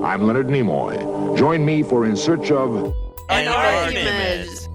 I'm Leonard Nimoy. Join me for In Search of. And our name is.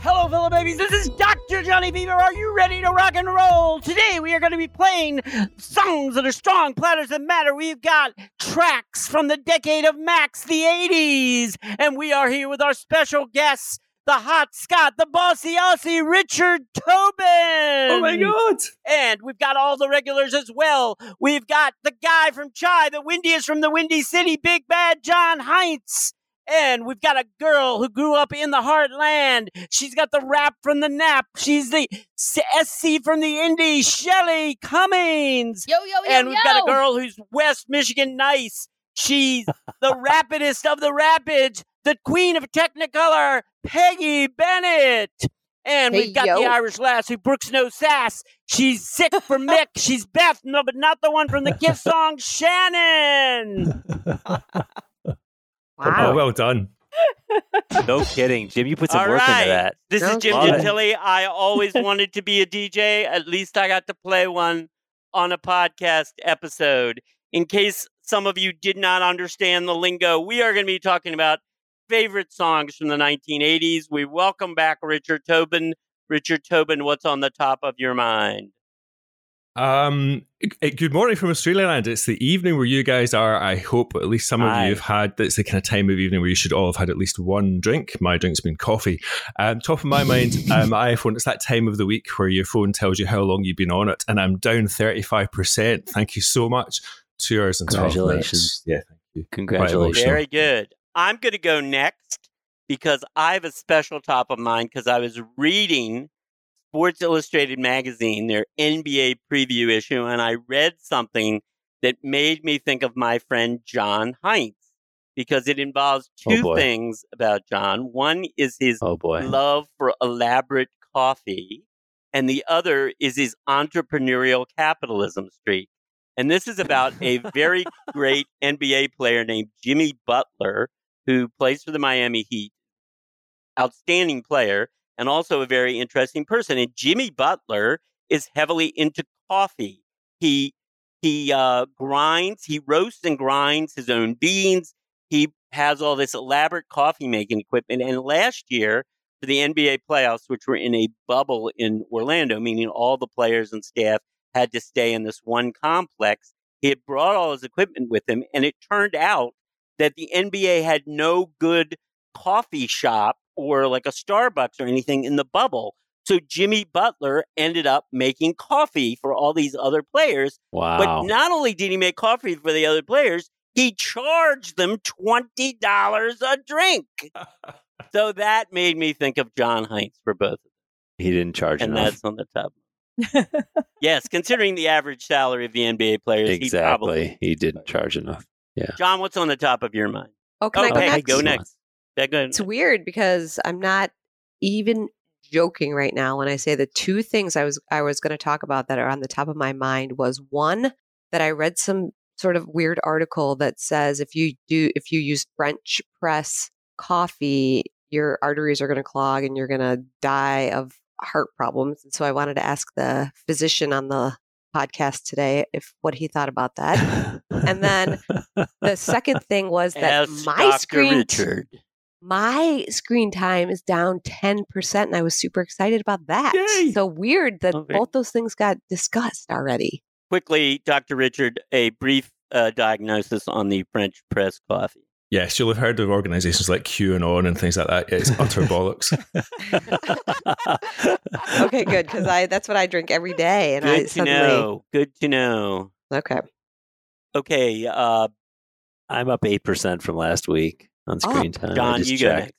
Hello, fellow babies. This is Dr. Johnny Beaver. Are you ready to rock and roll? Today, we are going to be playing songs that are strong, platters that matter. We've got tracks from the decade of Max, the 80s. And we are here with our special guests, the hot Scott, the bossy Aussie, Richard Tobin. Oh my God. And we've got all the regulars as well. We've got the guy from Chai, the windiest from the Windy City, Big Bad John Heinz. And we've got a girl who grew up in the heartland. She's got the rap from the nap. She's the SC from the Indie, Shelley Cummings. Yo, yo, yo, And we've yo. got a girl who's West Michigan nice. She's the rapidest of the rapids, the queen of Technicolor, Peggy Bennett. And Hey, we've got the. Irish lass who brooks no sass. She's sick for Mick. She's Beth, no, but not the one from the Kiss song, Shannon. Oh, well done. No kidding, Jim. You put some All work right. into that. This is Jim love it. Gentili. I always wanted to be a DJ. At least I got to play one on a podcast episode. In case some of you did not understand the lingo, we are going to be talking about favorite songs from the 1980s. We welcome back Richard Tobin. Richard Tobin, what's on the top of your mind? Um, eh, good morning from Australia land. It's the evening where you guys are. I hope at least some of Aye. you have had. It's the kind of time of evening where you should all have had at least one drink. My drink's been coffee. Um, top of my mind, um, my iPhone. It's that time of the week where your phone tells you how long you've been on it, and I'm down thirty five percent. Thank you so much. Two hours and twelve Congratulations. minutes. Yeah, thank you. Congratulations. Very good. I'm going to go next because I have a special top of mind because I was reading Sports Illustrated magazine, their NBA preview issue, and I read something that made me think of my friend John Heinz because it involves Oh, two boy. things about John. One is his Oh love for elaborate coffee, and the other is his entrepreneurial capitalism streak. And this is about a very great NBA player named Jimmy Butler, who plays for the Miami Heat. Outstanding player, and also a very interesting person. And Jimmy Butler is heavily into coffee. He he uh, grinds, he roasts and grinds his own beans. He has all this elaborate coffee making equipment. And last year, for the NBA playoffs, which were in a bubble in Orlando, meaning all the players and staff had to stay in this one complex, he had brought all his equipment with him. And it turned out that the NBA had no good coffee shop or like a Starbucks or anything in the bubble. So Jimmy Butler ended up making coffee for all these other players. Wow. But not only did he make coffee for the other players, he charged them $20 a drink. so that made me think of John Heinz for both. he didn't charge And enough. that's on the top. yes, considering the average salary of the NBA players, he probably. Exactly. He didn't charge enough. John, what's on the top of your mind? Oh, can I go okay, next? go next. Yeah, go. It's weird because I'm not even joking right now when I say the two things I was I was going to talk about that are on the top of my mind was one that I read some sort of weird article that says if you do if you use French press coffee, your arteries are going to clog and you're going to die of heart problems. And so I wanted to ask the physician on the podcast today if what he thought about that. And then the second thing was that Ask my Dr. screen Richard. my screen time is down 10% and I was super excited about that. Yay! So weird that Okay. both those things got discussed already. Quickly, Dr. Richard, a brief uh, diagnosis on the French press coffee. Yes, you'll have heard of organisations like QAnon and things like that. It's utter bollocks. Okay, good because I that's what I drink every day and I Good to suddenly know. Good to know. Okay. Okay, uh, I'm up eight percent from last week on Oh, screen time. I John, just you go checked. next.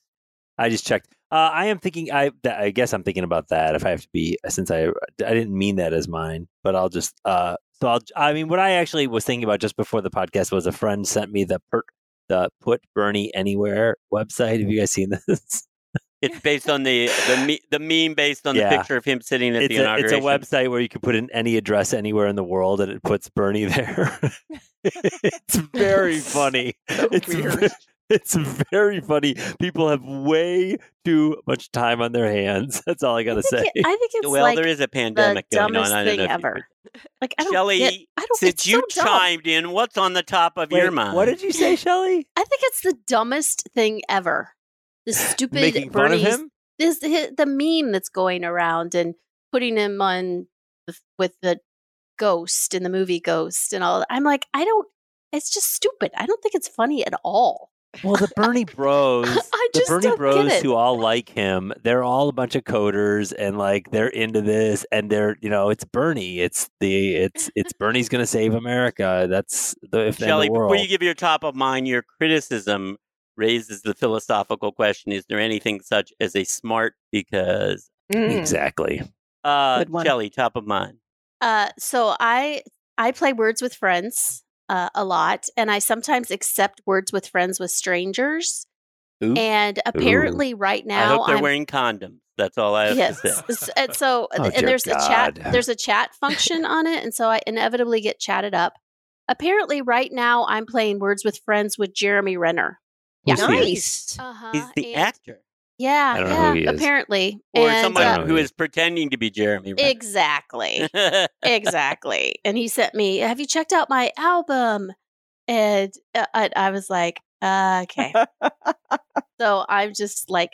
I just checked. Uh, I am thinking. I I guess I'm thinking about that. If I have to be, since I I didn't mean that as mine, but I'll just. Uh, so I'll. I mean, what I actually was thinking about just before the podcast was a friend sent me the per, the Put Bernie Anywhere website. Have mm. you guys seen this? It's based on the the, me- the meme based on the picture of him sitting at It's the a, it's a website where you can put in any address anywhere in the world, and it puts Bernie there. it's very funny. it's weird. Ve- it's very funny. People have way too much time on their hands. That's all I gotta I say. it- I think it's well, like there is a pandemic going on. dumbest I don't thing know ever. Like I don't Shelley, get. I don't. since you so chimed in, what's on the top of your mind? What did you say, Shelley? I think it's the dumbest thing ever. The stupid Making fun of him? this the meme that's going around and putting him on the, with the ghost in the movie Ghost and all. that. I'm like, I don't. It's just stupid. I don't think it's funny at all. Well, the Bernie Bros, I the Bernie don't get Bros it. who all like him, they're all a bunch of coders and like they're into this and they're you know it's Bernie, it's the it's it's Bernie's gonna save America. That's the if Shelley, the world. before you give your top of mind, your criticism raises the philosophical question: Is there anything such as a smart because? Mm. exactly. Uh, Good one. Shelley, top of mind. Uh, so I I play Words with Friends uh, a lot, and I sometimes accept Words with Friends with strangers. Ooh. And apparently, right now, I hope they're I'm wearing condoms. That's all I have yes. to say. And so Oh, and dear there's a chat there's a chat function on it and so I inevitably get chatted up. Apparently right now I'm playing Words with Friends with Jeremy Renner. Who's he? Nice. Uh-huh. He's the and- actor, Yeah, I don't know yeah, who he is. apparently. or and, someone I uh, who who he is pretending to be Jeremy. Renner. exactly. exactly. And he sent me, "Have you checked out my album?" And uh, I, I was like, uh, "Okay." so I'm just like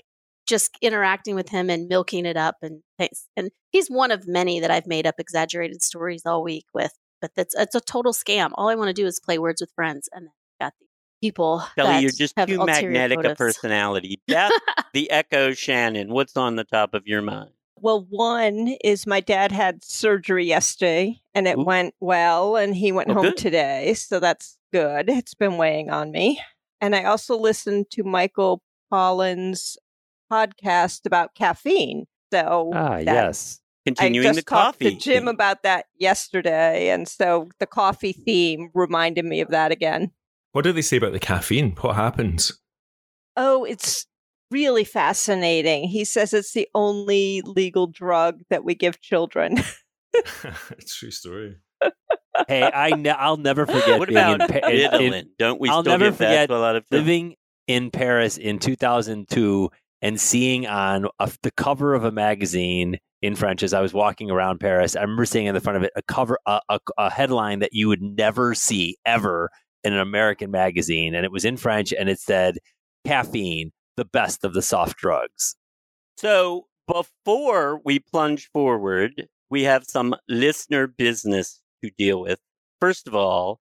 just interacting with him and milking it up and things. And he's one of many that I've made up exaggerated stories all week with. But that's it's a total scam. All I want to do is play words with friends, and then got the people. Shelley, that you're just have too ulterior magnetic a personality. Beth, the Echo Shannon. What's on the top of your mind? Well, one is my dad had surgery yesterday and it Ooh. went well, and he went Oh, home good. today. So that's good. It's been weighing on me. And I also listened to Michael Pollan's podcast about caffeine. So Ah, yes. Continuing I just the talked coffee. to Jim theme. about that yesterday, and so the coffee theme reminded me of that again. What do they say about the caffeine? What happens? Oh, it's really fascinating. He says it's the only legal drug that we give children. it's true story. Hey, I ne- I'll never forget What being about in, Pa- in- in- Don't we I'll still never forget a lot of children? living in Paris in 2002 and seeing on a, the cover of a magazine in French as I was walking around Paris. I remember seeing in the front of it a cover, a, a, a headline that you would never see ever in an American magazine, and it was in French, and it said "caffeine, the best of the soft drugs." So before we plunge forward, we have some listener business to deal with. First of all,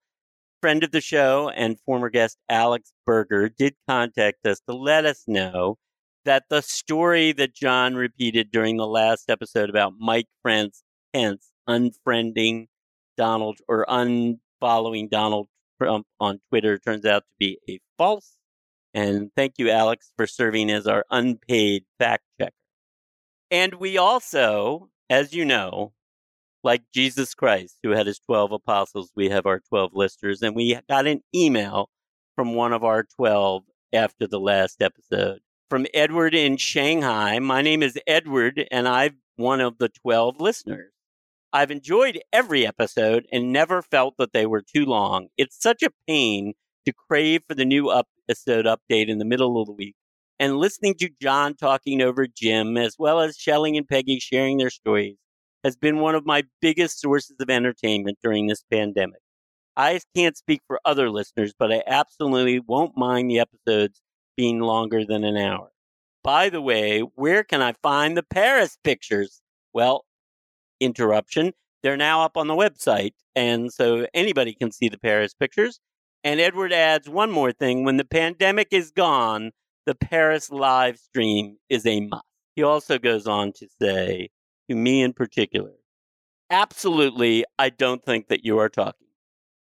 friend of the show and former guest Alex Berger did contact us to let us know that the story that John repeated during the last episode about Mike Pence unfriending Donald or unfollowing Donald Trump on Twitter turns out to be a false. And thank you, Alex, for serving as our unpaid fact checker. And we also, as you know, like Jesus Christ, who had his 12 apostles, we have our 12 listeners. And we got an email from one of our 12 after the last episode from Edward in Shanghai. My name is Edward, and I'm one of the 12 listeners. I've enjoyed every episode and never felt that they were too long. It's such a pain to crave for the new episode update in the middle of the week. And listening to John talking over Jim, as well as Shelley and Peggy sharing their stories, has been one of my biggest sources of entertainment during this pandemic. I can't speak for other listeners, but I absolutely won't mind the episodes being longer than an hour. By the way, where can I find the Paris pictures? Well, interruption. They're now up on the website, and so anybody can see the Paris pictures. And Edward adds one more thing when the pandemic is gone, the Paris live stream is a must. He also goes on to say, to me in particular, absolutely, I don't think that you are talking.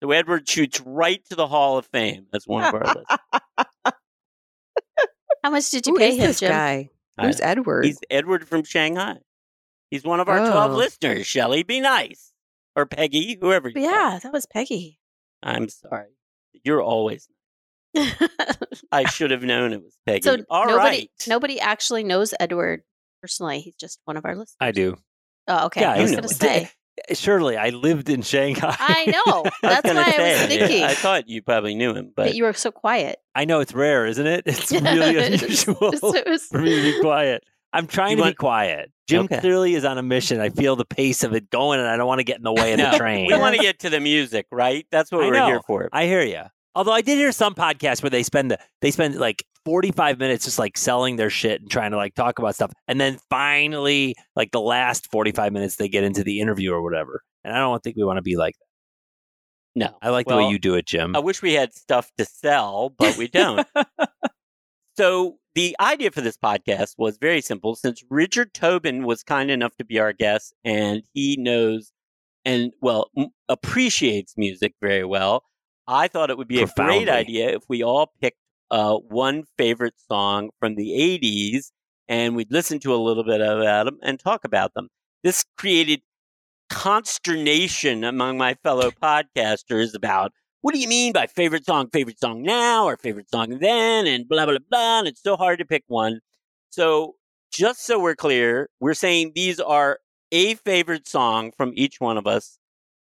So Edward shoots right to the Hall of Fame as one of our lists. How much did you Who pay is him, this Jim? guy? Who's Edward? He's Edward from Shanghai. He's one of our 12 Oh. listeners. Shelley, be nice. Or Peggy, whoever you are. Yeah, that was Peggy. I'm sorry. You're always. I should have known it was Peggy. so All nobody right. nobody actually knows Edward personally. He's just one of our listeners. I do. Oh, okay. Yeah, I was going to say. Eh, surely, I lived in Shanghai. I know. That's gonna why I was thinking. I thought you probably knew him, but but you were so quiet. I know it's rare, isn't it? It's really It was- unusual it was- for me to be quiet. I'm trying You to want- be quiet. Jim Okay. clearly is on a mission. I feel the pace of it going, and I don't want to get in the way of the train. We want to get to the music, right? That's what I we're here for. I hear you. Although I did hear some podcasts where they spend the, they spend like 45 minutes just like selling their shit and trying to like talk about stuff, and then finally, like the last 45 minutes, they get into the interview or whatever. And I don't think we want to be like that. No. I like the way you do it, Jim. I wish we had stuff to sell, but we don't. so the idea for this podcast was very simple. Since Richard Tobin was kind enough to be our guest, and he knows and well m- appreciates music very well, I thought it would be a great idea if we all picked uh, one favorite song from the '80s, and we'd listen to a little bit about them and talk about them. This created consternation among my fellow podcasters about what do you mean by favorite song, favorite song now, or favorite song then, and blah, blah, blah. And it's so hard to pick one. So, just so we're clear, we're saying these are a favorite song from each one of us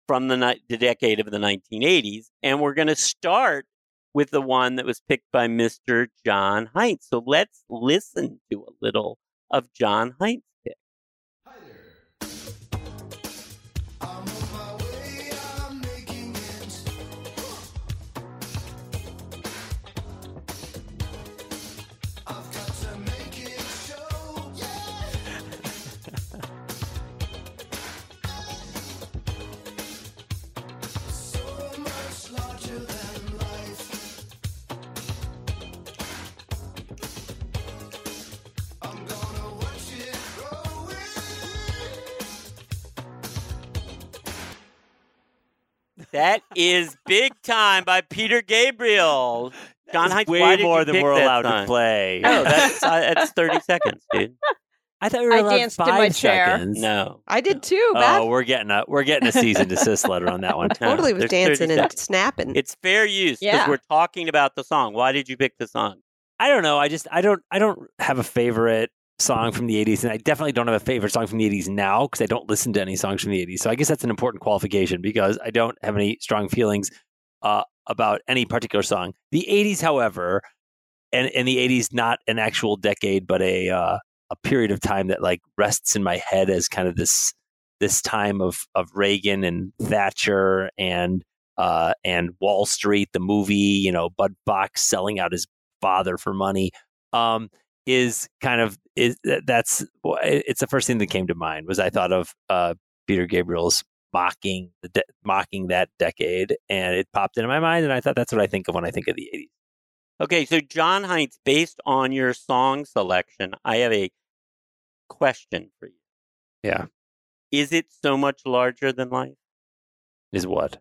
from the, ni- the decade of the 1980s. And we're going to start with the one that was picked by Mr. John Heinz. So, let's listen to a little of John Heinz That is Big Time by Peter Gabriel. John It's Heinz, way why did more you than we're allowed song? to play. No, that's uh, that's thirty seconds, dude. I thought we were I allowed danced in five my chair. seconds. No, I did too. Beth Oh, we're getting a we're getting a cease and desist letter on that one. No, totally was dancing and seconds. snapping. it's fair use because Yeah. we're talking about the song. Why did you pick the song? I don't know. I just I don't I don't have a favorite song from the 80s and I definitely don't have a favorite song from the 80s now because I don't listen to any songs from the 80s. So I guess that's an important qualification because I don't have any strong feelings uh, about any particular song. The 80s, however, and and the 80s not an actual decade but a uh, a period of time that like rests in my head as kind of this this time of of Reagan and Thatcher and uh, and Wall Street, the movie, you know, Bud Fox selling out his father for money, um, is kind of is that's it's the first thing that came to mind was I thought of uh, Peter Gabriel's mocking the de- mocking that decade, and it popped into my mind, and I thought that's what I think of when I think of the '80s. Okay, so John Heinz, based on your song selection, I have a question for you. Yeah. Is it so much larger than life? Is what?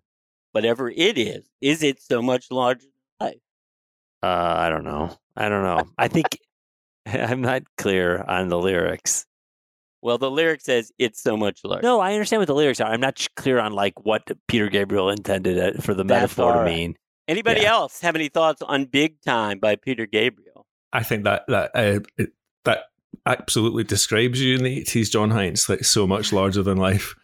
Whatever it is, is it so much larger than life? Uh, I don't know. I don't know. I think I'm not clear on the lyrics. Well, the lyric says it's so much larger. No, I understand what the lyrics are. I'm not clear on like what Peter Gabriel intended it for the That's metaphor to mean. Anybody Yeah. else have any thoughts on Big Time by Peter Gabriel? I think that that uh, it, that absolutely describes you in the eighties, John Heinz, like so much larger than life.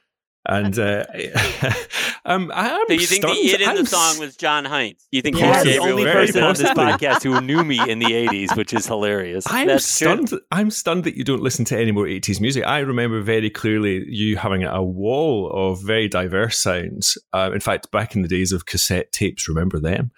And uh, um, I'm So you think stunned. the it in I'm the song was John Heinz? You think You're the only was very person on this podcast who knew me in the 80s, which is hilarious. I'm That's true. stunned. I'm stunned that you don't listen to any more 80s music. I remember very clearly you having a wall of very diverse sounds. Uh, in fact, back in the days of cassette tapes, remember them?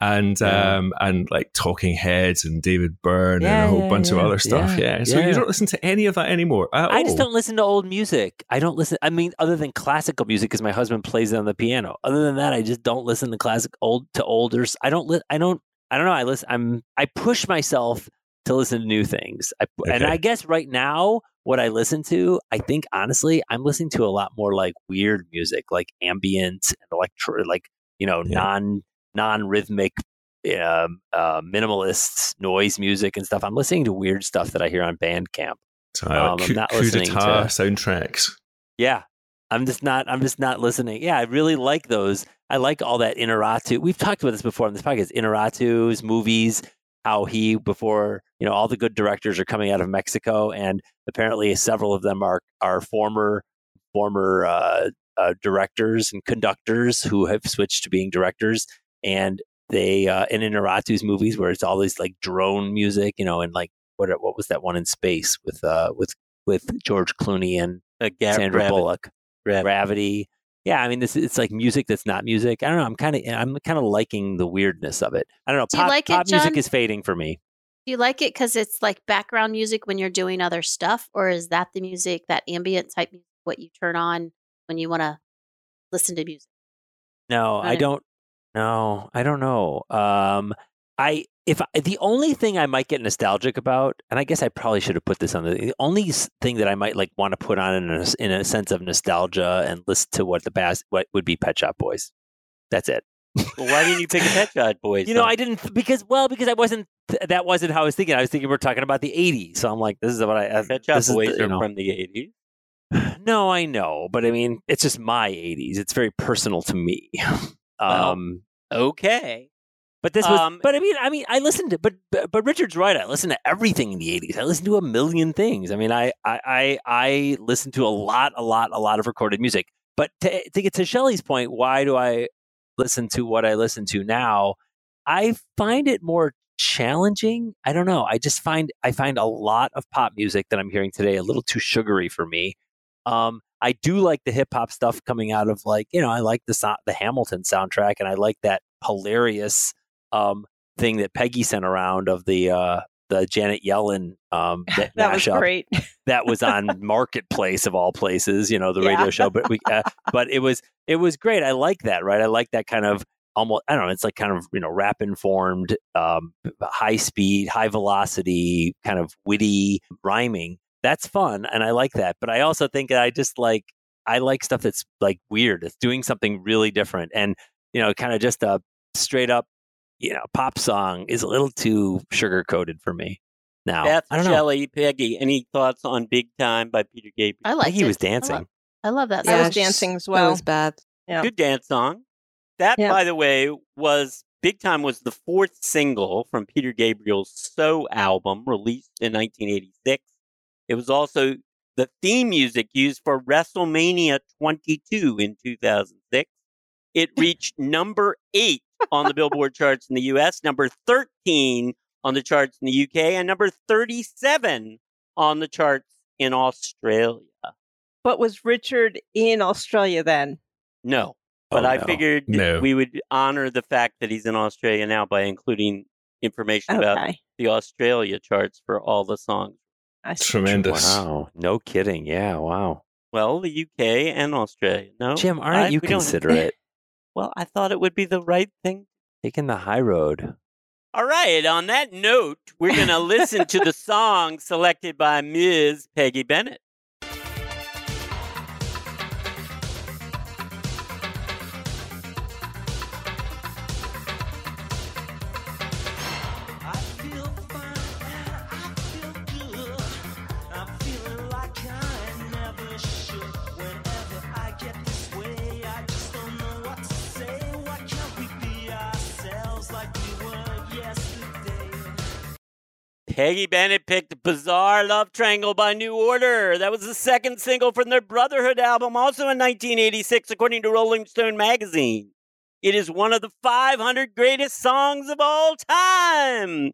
And Yeah. um, and like Talking Heads and David Byrne Yeah, and a whole yeah, bunch of other stuff. yeah, Yeah. So yeah. you don't listen to any of that anymore. I just don't listen to old music. I don't listen. I mean, other than classical music, because my husband plays it on the piano. Other than that, I just don't listen to classic old to older. I don't. Li- I don't. I don't know. I listen. I'm. I push myself to listen to new things. I, pu- And I guess right now, what I listen to, I think honestly, I'm listening to a lot more like weird music, like ambient and electro, like you know, Yeah. non non rhythmic. Um, uh, minimalist noise music and stuff. I'm listening to weird stuff that I hear on Bandcamp. So um, I'm not coup listening to- soundtracks. Yeah. I'm just not I'm just not listening. Yeah, I really like those. I like all that Iñárritu. We've talked about this before on this podcast. Iñárritu's movies, how he before, you know, all the good directors are coming out of Mexico and apparently several of them are are former former uh, uh, directors and conductors who have switched to being directors and they uh, in Iñárritu's movies where it's all this like drone music, you know, and like what what was that one in space with uh with with George Clooney and Uh, Sandra Gravity. Bullock. Gravity. Gravity. Yeah, I mean, this it's like music that's not music. I don't know. I'm kind of I'm kind of liking the weirdness of it. I don't know. Do pop like it, pop music is fading for me. Do you like it because it's like background music when you're doing other stuff, or is that the music, that ambient type music, what you turn on when you want to listen to music? No, I Right. don't. No, I don't know. Um, I if I, the only thing I might get nostalgic about, and I guess I probably should have put this on the, the only thing that I might like want to put on in a, in a sense of nostalgia and listen to what the past what would be Pet Shop Boys. That's it. Well, why didn't you pick a Pet Shop Boys? You know, song? I didn't because well because I wasn't that wasn't how I was thinking. I was thinking we're talking about the '80s, so I'm like, this is what I. I Pet Shop Boys the- are know. from the '80s. No, I know, but I mean, it's just my '80s. It's very personal to me. Well, um, Okay. But this was, Um, but I mean, I mean, I listened to, but, but but Richard's right. I listened to everything in the '80s. I listened to a million things. I mean, I I I, I listened to a lot, a lot, a lot of recorded music. But to, to get to Shelley's point, why do I listen to what I listen to now? I find it more challenging. I don't know. I just find I find a lot of pop music that I'm hearing today a little too sugary for me. Um, I do like the hip hop stuff coming out of like you know I like the so- the Hamilton soundtrack and I like that hilarious um, thing that Peggy sent around of the uh, the Janet Yellen um, that, That was great. that was on Marketplace of all places, you know, the Yeah. radio show. But we, uh, but it was it was great. I like that, right? I like that kind of almost. I don't know. It's like kind of you know rap informed, um, high speed, high velocity, kind of witty rhyming. That's fun, and I like that. But I also think that I just like I like stuff that's like weird. It's doing something really different, and you know, kind of just a straight up, you know, pop song is a little too sugar coated for me. Now, Beth, I don't know. Shelley, Peggy, any thoughts on Big Time by Peter Gabriel? I I like he it. was I love- dancing. I love that. I song. was dancing as That well. was bad. Yeah. Good dance song. That, Yeah. by the way, was Big Time was the fourth single from Peter Gabriel's So album released in 1986. It was also the theme music used for WrestleMania 22 in 2006. It reached number eight on the Billboard charts in the US, number 13 on the charts in the UK, and number 37 on the charts in Australia. But was Richard in Australia then? No. But Oh, I no. figured No. we would honor the fact that he's in Australia now by including information about the Australia charts for all the songs. I. Tremendous. Wow, no kidding. Yeah, wow. Well, the UK and Australia. No, Jim, aren't you we don't- considerate? Well, I thought it would be the right thing. Taking the high road. All right. On that note, we're going to listen to the song selected by Ms. Peggy Bennett. Peggy Bennett picked Bizarre Love Triangle by New Order. That was the second single from their Brotherhood album, also in 1986, according to Rolling Stone magazine. It is one of the 500 greatest songs of all time.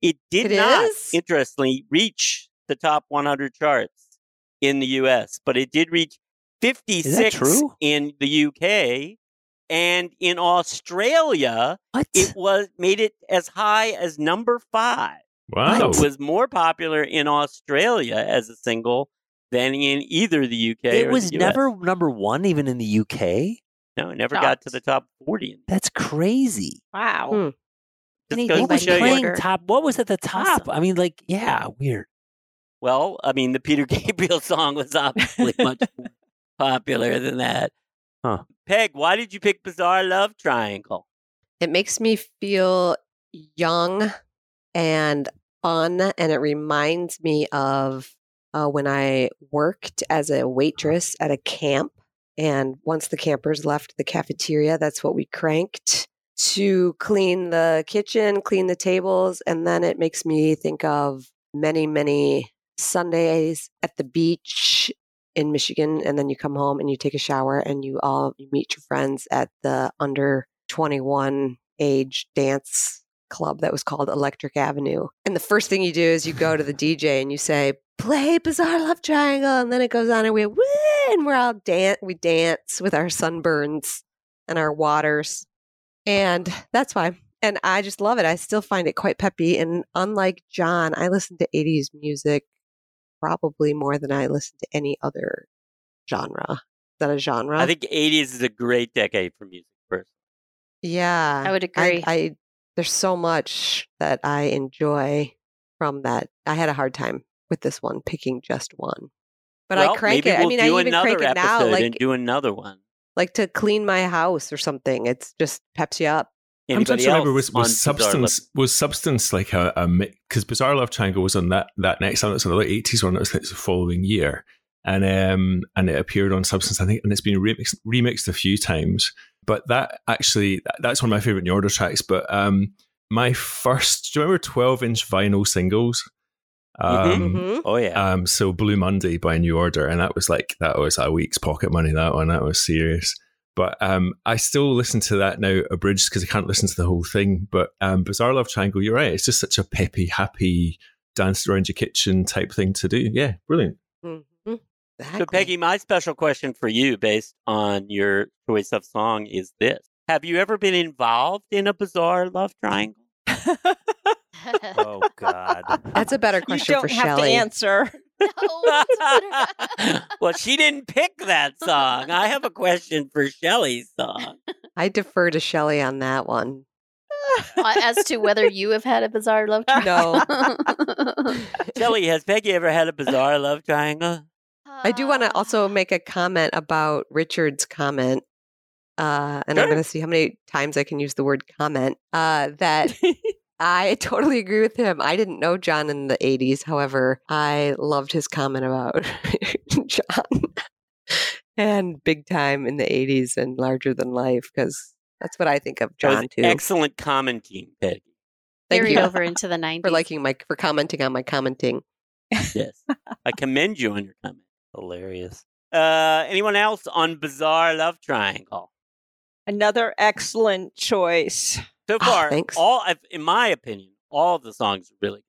It did It not, is? interestingly, reach the top 100 charts in the US, but it did reach 56 in the UK. And in Australia, What? it was made it as high as number five. Wow. It was more popular in Australia as a single than in either the UK it or was the US. never number one, even in the UK. No, it never got to the top 40. That's crazy. Wow. Hmm. Just goes What to was show playing Order. top? What was at the top? Awesome. I mean, like, yeah, weird. Well, I mean, the Peter Gabriel song was obviously much more popular than that. Huh. Peg, why did you pick Bizarre Love Triangle? It makes me feel young and fun, and it reminds me of uh, when I worked as a waitress at a camp. And once the campers left the cafeteria, that's what we cranked to clean the kitchen, clean the tables. And then it makes me think of many, many Sundays at the beach in Michigan. And then you come home and you take a shower and you all you meet your friends at the under 21 age dance club that was called Electric Avenue. And the first thing you do is you go to the DJ and you say, "Play Bizarre Love Triangle," and then it goes on and we woo, and we're all dance. We dance with our sunburns and our waters, and that's why. And I just love it. I still find it quite peppy. And unlike John, I listen to '80s music probably more than I listen to any other genre. Is that a genre? I think 80s is a great decade for music. First. Yeah, I would agree. I, I there's so much that I enjoy from that. I had a hard time with this one, picking just one. But well, I crank maybe it. We'll I mean, do I even another crank it episode now, like and do another one. like to clean my house or something. It's just peps you up. I'm trying Anybody to remember else was, was Bizarre Love- substance was substance like a, a because Bizarre Love Triangle was on that that next one. It's another 80s one. It was like the following year, and um and it appeared on Substance, I think, and it's been remixed remixed a few times. But that actually that's one of my favorite New Order tracks. But um my first, do you remember 12 inch vinyl singles? Mhm. Um, Mhm. Oh yeah. um, so Blue Monday by New Order, and that was like that was a week's pocket money. That one, that was serious. But um, I still listen to that now abridged because I can't listen to the whole thing. But um, Bizarre Love Triangle, you're right. It's just such a peppy, happy, dance around your kitchen type thing to do. Yeah, brilliant. Mhm. So, Peggy, my special question for you, based on your choice of song, is this: Have you ever been involved in a bizarre love triangle? oh God. That's a better You question don't for have Shelley. to answer. No. well, she didn't pick that song. I have a question for Shelley's song. I defer to Shelley on that one. Uh, As to whether you have had a bizarre love triangle? No. triangle. Shelley, has Peggy ever had a bizarre love triangle? I do want to also make a comment about Richard's comment. Uh, and I'm going to see how many times I can use the word comment. Uh, that I totally agree with him. I didn't know John in the 80s. However, I loved his comment about John and big time in the 80s and larger than life because that's what I think of That was John too. Excellent commenting, Peggy. Thank Carried you over into the 90s. for liking my for commenting on my commenting. Yes. I commend you on your comment. Hilarious. Uh, anyone else on bizarre love triangle? Another excellent choice. So Oh, far, thanks. all I've- in my opinion, all the songs are really good.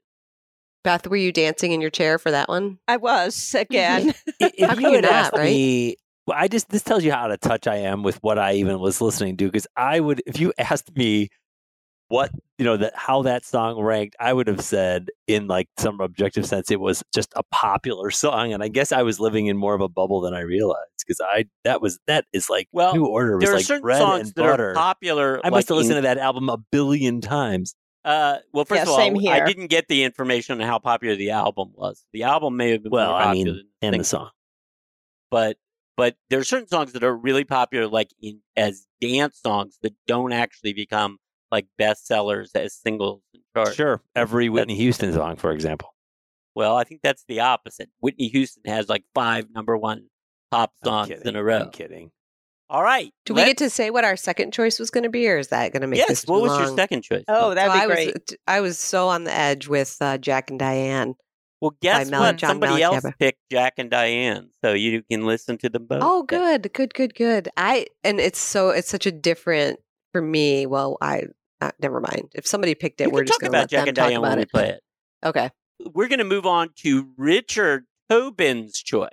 Beth, were you dancing in your chair for that one? I was again. I- If How can you you had not, asked right? me, well, I just this tells you how out of touch I am with what I even was listening to. Because I would, if you asked me what you know that how that song ranked, I would have said in like some objective sense it was just a popular song, and I guess I was living in more of a bubble than I realized because I that was that is like Well, New Order was There are like certain bread songs and that butter. are popular. I must have listened in- to that album a billion times. Uh, well, first Yeah, of all, same I didn't get the information on how popular the album was. The album may have been Well, more I mean, than and the song. but but there are certain songs that are really popular, like in as dance songs that don't actually become like bestsellers as singles and charts. Sure, every Whitney Houston song, for example. Well, I think that's the opposite. Whitney Houston has like five number one pop I'm songs kidding. in a row. I'm kidding. All right. Do we get to say what our second choice was going to be, or is that going to make Yes. this What too was your second choice? Oh, that'd So be I great. was I was so on the edge with uh, Jack and Diane. well, guess Mel- what? John Somebody else picked Jack and Diane, so you can listen to them both. Oh, good, good, good, good. I and it's so it's such a different for me. Well, I uh, never mind. If somebody picked it, You we're just going to about let Jack them and talk Diane about when we it. play it. Okay. We're going to move on to Richard Tobin's choice.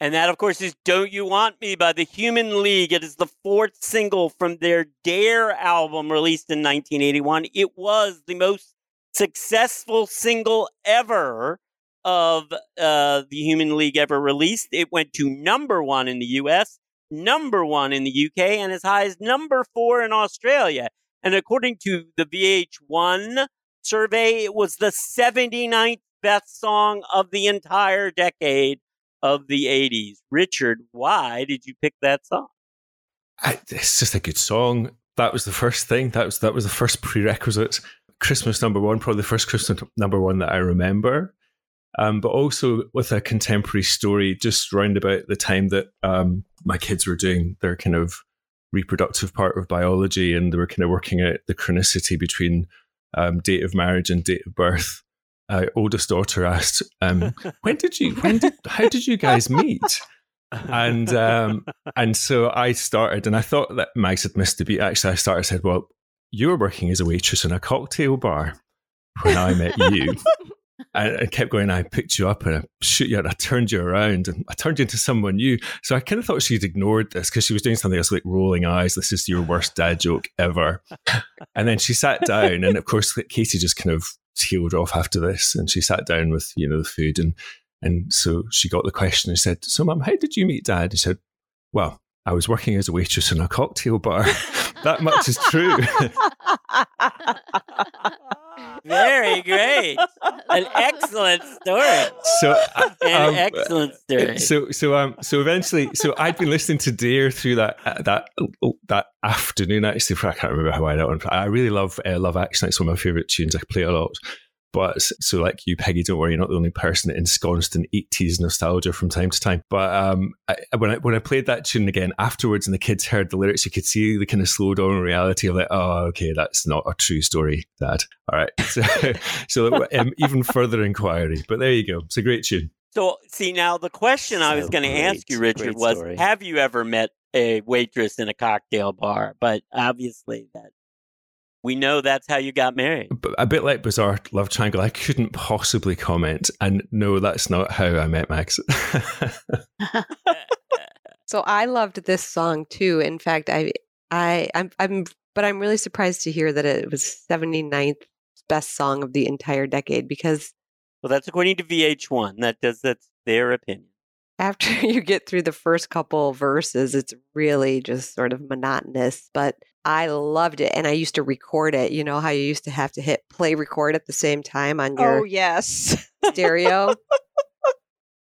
And that, of course, is Don't You Want Me by the Human League. It is the fourth single from their Dare album released in 1981. It was the most successful single ever of uh, the Human League ever released. It went to number one in the US, number one in the UK, and as high as number four in Australia. And according to the VH1 survey, it was the 79th best song of the entire decade of the 80s. Richard, why did you pick that song? I, it's just a good song. That was the first thing. That was that was the first prerequisite. Christmas number one, probably the first Christmas number one that I remember. Um, but also with a contemporary story, just round about the time that um, my kids were doing their kind of reproductive part of biology, and they were kind of working out the chronicity between um, date of marriage and date of birth. Uh, oldest daughter asked, um, "When did you? When did? How did you guys meet?" and um, and so I started, and I thought that Mags had missed the beat. Actually, I started said, "Well, you were working as a waitress in a cocktail bar when I met you." I, I kept going. I picked you up and I shoot you, and I turned you around, and I turned you into someone new. So I kind of thought she'd ignored this because she was doing something else like rolling eyes. This is your worst dad joke ever. and then she sat down, and of course, Katie just kind of tailed off after this, and she sat down with you know the food, and and so she got the question and said, "So, mum, how did you meet dad?" He said, "Well, I was working as a waitress in a cocktail bar. that much is true." Very great. An excellent story. so An um, excellent story. So so um so eventually so I'd been listening to Dare through that uh, that that afternoon actually I can't remember how I that one I really love uh, Love Action it's one of my favorite tunes I play it a lot but so like you Peggy don't worry you're not the only person ensconced in 80s nostalgia from time to time. But um I, when I when I played that tune again afterwards and the kids heard the lyrics you could see the kind of slow down reality of like oh okay that's not a true story dad. All right. So so um, even further inquiry. But there you go. It's a great tune. So, see, now the question I was going to ask you, Richard, was story. Have you ever met a waitress in a cocktail bar? But obviously, that we know that's how you got married. But a bit like Bizarre Love Triangle, I couldn't possibly comment. And no, that's not how I met Max. So I loved this song too. In fact, I I I'm I'm but I'm really surprised to hear that it was 79th best song of the entire decade because Well, that's according to VH1. That does that's their opinion. after you get through the first couple verses, it's really just sort of monotonous. But I loved it, and I used to record it. You know how you used to have to hit play record at the same time on your Oh yes. stereo.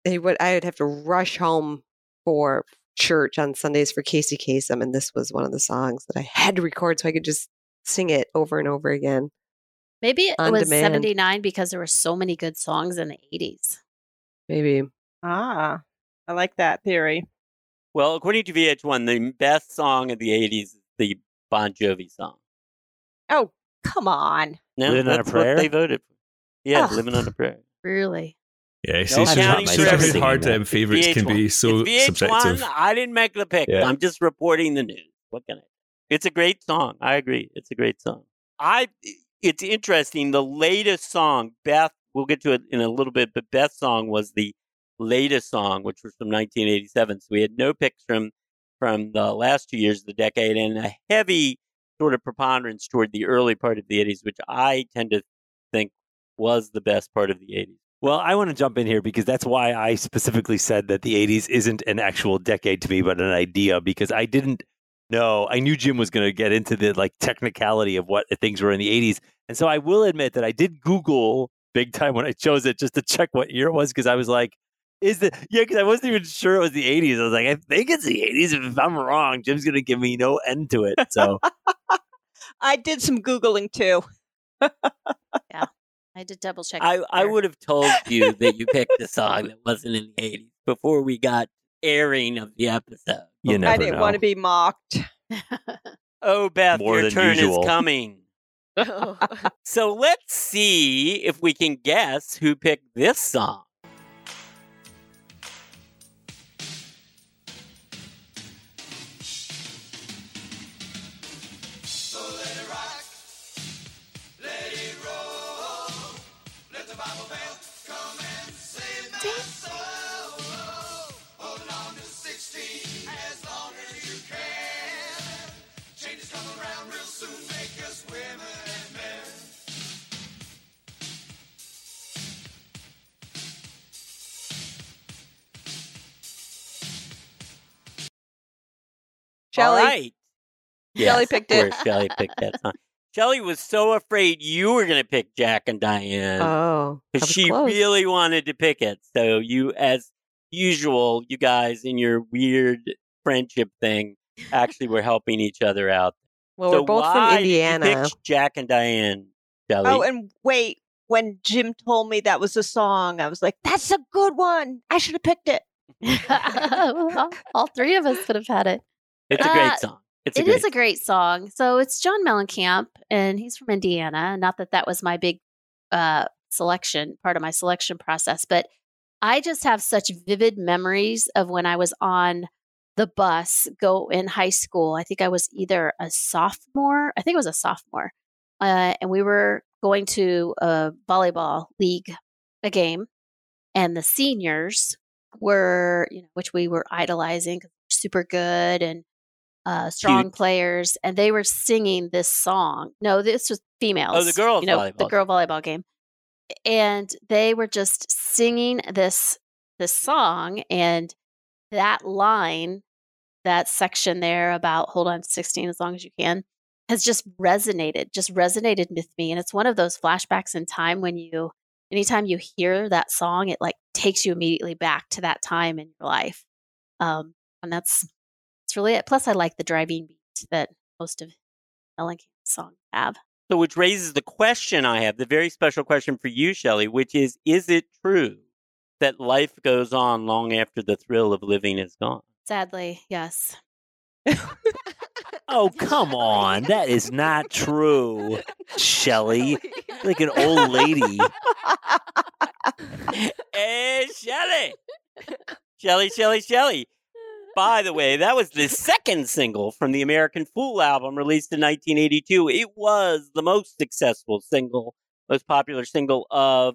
They would. I would have to rush home for church on Sundays for Casey Kasem, and this was one of the songs that I had to record so I could just sing it over and over again. Maybe it was demand. 79 because there were so many good songs in the 80s. Maybe ah, I like that theory. Well, according to VH1, the best song of the 80s is the Bon Jovi song. Oh, come on. No, Living on a Prayer? what they voted for. Yeah, Ugh. Living on a Prayer. Really? yeah, No see, so, counting so forever. hard um, It's favorites can be so it's VH1. subjective. I didn't make the pick. Yeah. I'm just reporting the news. What can I? It's a great song. I agree. It's a great song. I. It's interesting. The latest song, Beth. We'll get to it in a little bit, but Beth's song was the latest song, which was from 1987. So we had no picks from from the last two years of the decade, and a heavy sort of preponderance toward the early part of the 80s, which I tend to think was the best part of the 80s. Well, I want to jump in here because that's why I specifically said that the 80s isn't an actual decade to me, but an idea because I didn't know. I knew Jim was going to get into the like technicality of what things were in the 80s. And so I will admit that I did Google big time when I chose it just to check what year it was because I was like, is the yeah, because I wasn't even sure it was the 80s. I was like, I think it's the 80s. If I'm wrong, Jim's going to give me no end to it. So I did some Googling too. Yeah, I did double check. I, I would have told you that you picked a song that wasn't in the 80s before we got airing of the episode. you never I didn't know. want to be mocked. Oh, Beth, More your turn usual. is coming. Oh. So let's see if we can guess who picked this song. Shelley, All right. Shelley Yes, picked it. course, Shelley picked that song. Shelley was so afraid you were going to pick Jack and Diane oh, that because she close. really wanted to pick it. So you, as usual, you guys in your weird friendship thing, actually were helping each other out. Well, so we're both why from did you Indiana. pick Jack and Diane, Shelley? Oh, and wait, when Jim told me that was a song, I was like, "That's a good one. I should have picked it." all, all three of us could have had it. It's a uh, great song. It's a It great is a great song. So it's John Mellencamp, and he's from Indiana. Not that that was my big uh, selection, part of my selection process, but I just have such vivid memories of when I was on the bus go in high school. I think I was either a sophomore. I think it was a sophomore, uh, and we were going to a volleyball league, a game, and the seniors were, you know, which we were idolizing super good and uh, strong Cute. players, and they were singing this song. No, this was females. Oh, the girls' you know, the girl volleyball game, and they were just singing this this song, and that line, that section there about hold on to sixteen as long as you can, has just resonated, just resonated with me, and it's one of those flashbacks in time when you, anytime you hear that song, it like takes you immediately back to that time in your life, um, and that's that's really it. Plus, I like the driving beat that most of Mellencamp's songs have. So, which raises the question I have, the very special question for you, Shelley, which is Is it true that life goes on long after the thrill of living is gone? Sadly, yes. Oh, come on. That is not true, Shelley. Like an old lady. Hey, Shelley! Shelley, Shelley, Shelley. By the way, that was the second single from the American Fool album released in 1982. It was the most successful single, most popular single of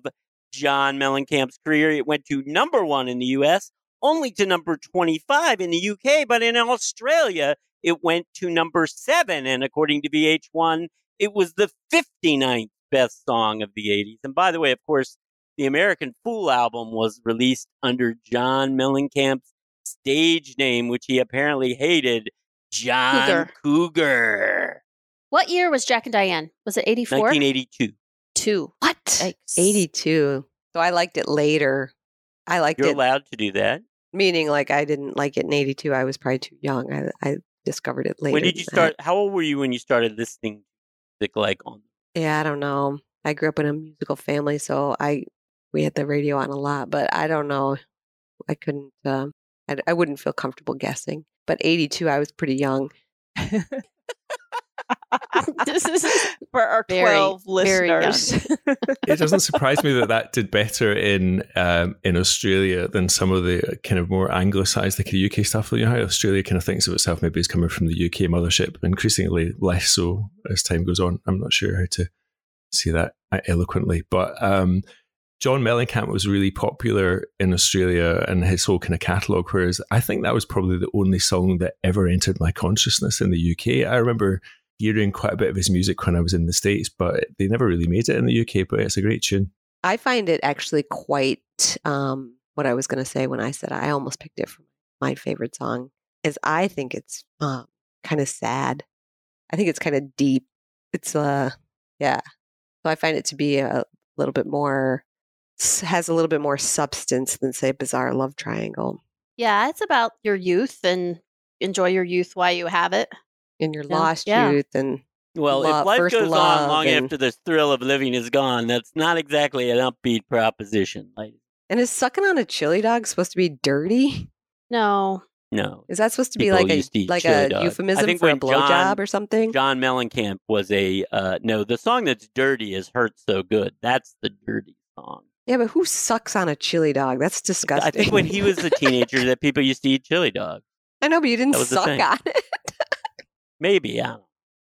John Mellencamp's career. It went to number one in the US, only to number 25 in the UK, but in Australia, it went to number seven. And according to VH1, it was the 59th best song of the 80s. And by the way, of course, the American Fool album was released under John Mellencamp's stage name, which he apparently hated, John Cougar. Cougar. What year was Jack and Diane? Was it 84? 1982. Two. What? Yikes. 82. So I liked it later. I liked it. You're it, allowed to do that. meaning like I didn't like it in 82. I was probably too young. I, I discovered it later. when did you start? How old were you when you started listening to music like on? Yeah, I don't know. I grew up in a musical family, so I we had the radio on a lot, but I don't know. I couldn't. Um, I, I wouldn't feel comfortable guessing. But 82, I was pretty young. this is For our Very, 12 very young. listeners. it doesn't surprise me that that did better in um, in Australia than some of the kind of more anglicised like the UK stuff. You know how Australia kind of thinks of itself maybe as coming from the UK mothership, increasingly less so as time goes on. I'm not sure how to say that eloquently, but um, John Mellencamp was really popular in Australia and his whole kind of catalogue, whereas I think that was probably the only song that ever entered my consciousness in the UK. I remember hearing quite a bit of his music when I was in the States, but they never really made it in the UK, but it's a great tune. I find it actually quite um, what I was going to say when I said I almost picked it for my favorite song. Is I think it's um, kind of sad. I think it's kind of deep. It's uh, yeah. So I find it to be a little bit more has a little bit more substance than say Bizarre Love Triangle Yeah, it's about your youth and enjoy your youth while you have it. in your Yeah, lost yeah. youth and Well, Love- if life goes on long and- after the thrill of living is gone, that's not exactly an upbeat proposition. Like, and is sucking on a chili dog supposed to be dirty? No. no. Is that supposed to be like a to like a dog. I euphemism think for a when blowjob or something? John Mellencamp was a uh, no. The song that's dirty is "Hurt So Good." That's the dirty song. Yeah, but who sucks on a chili dog? That's disgusting. I think when he was a teenager, that people used to eat chili dog. I know, but you didn't That was the suck on it. Maybe I don't.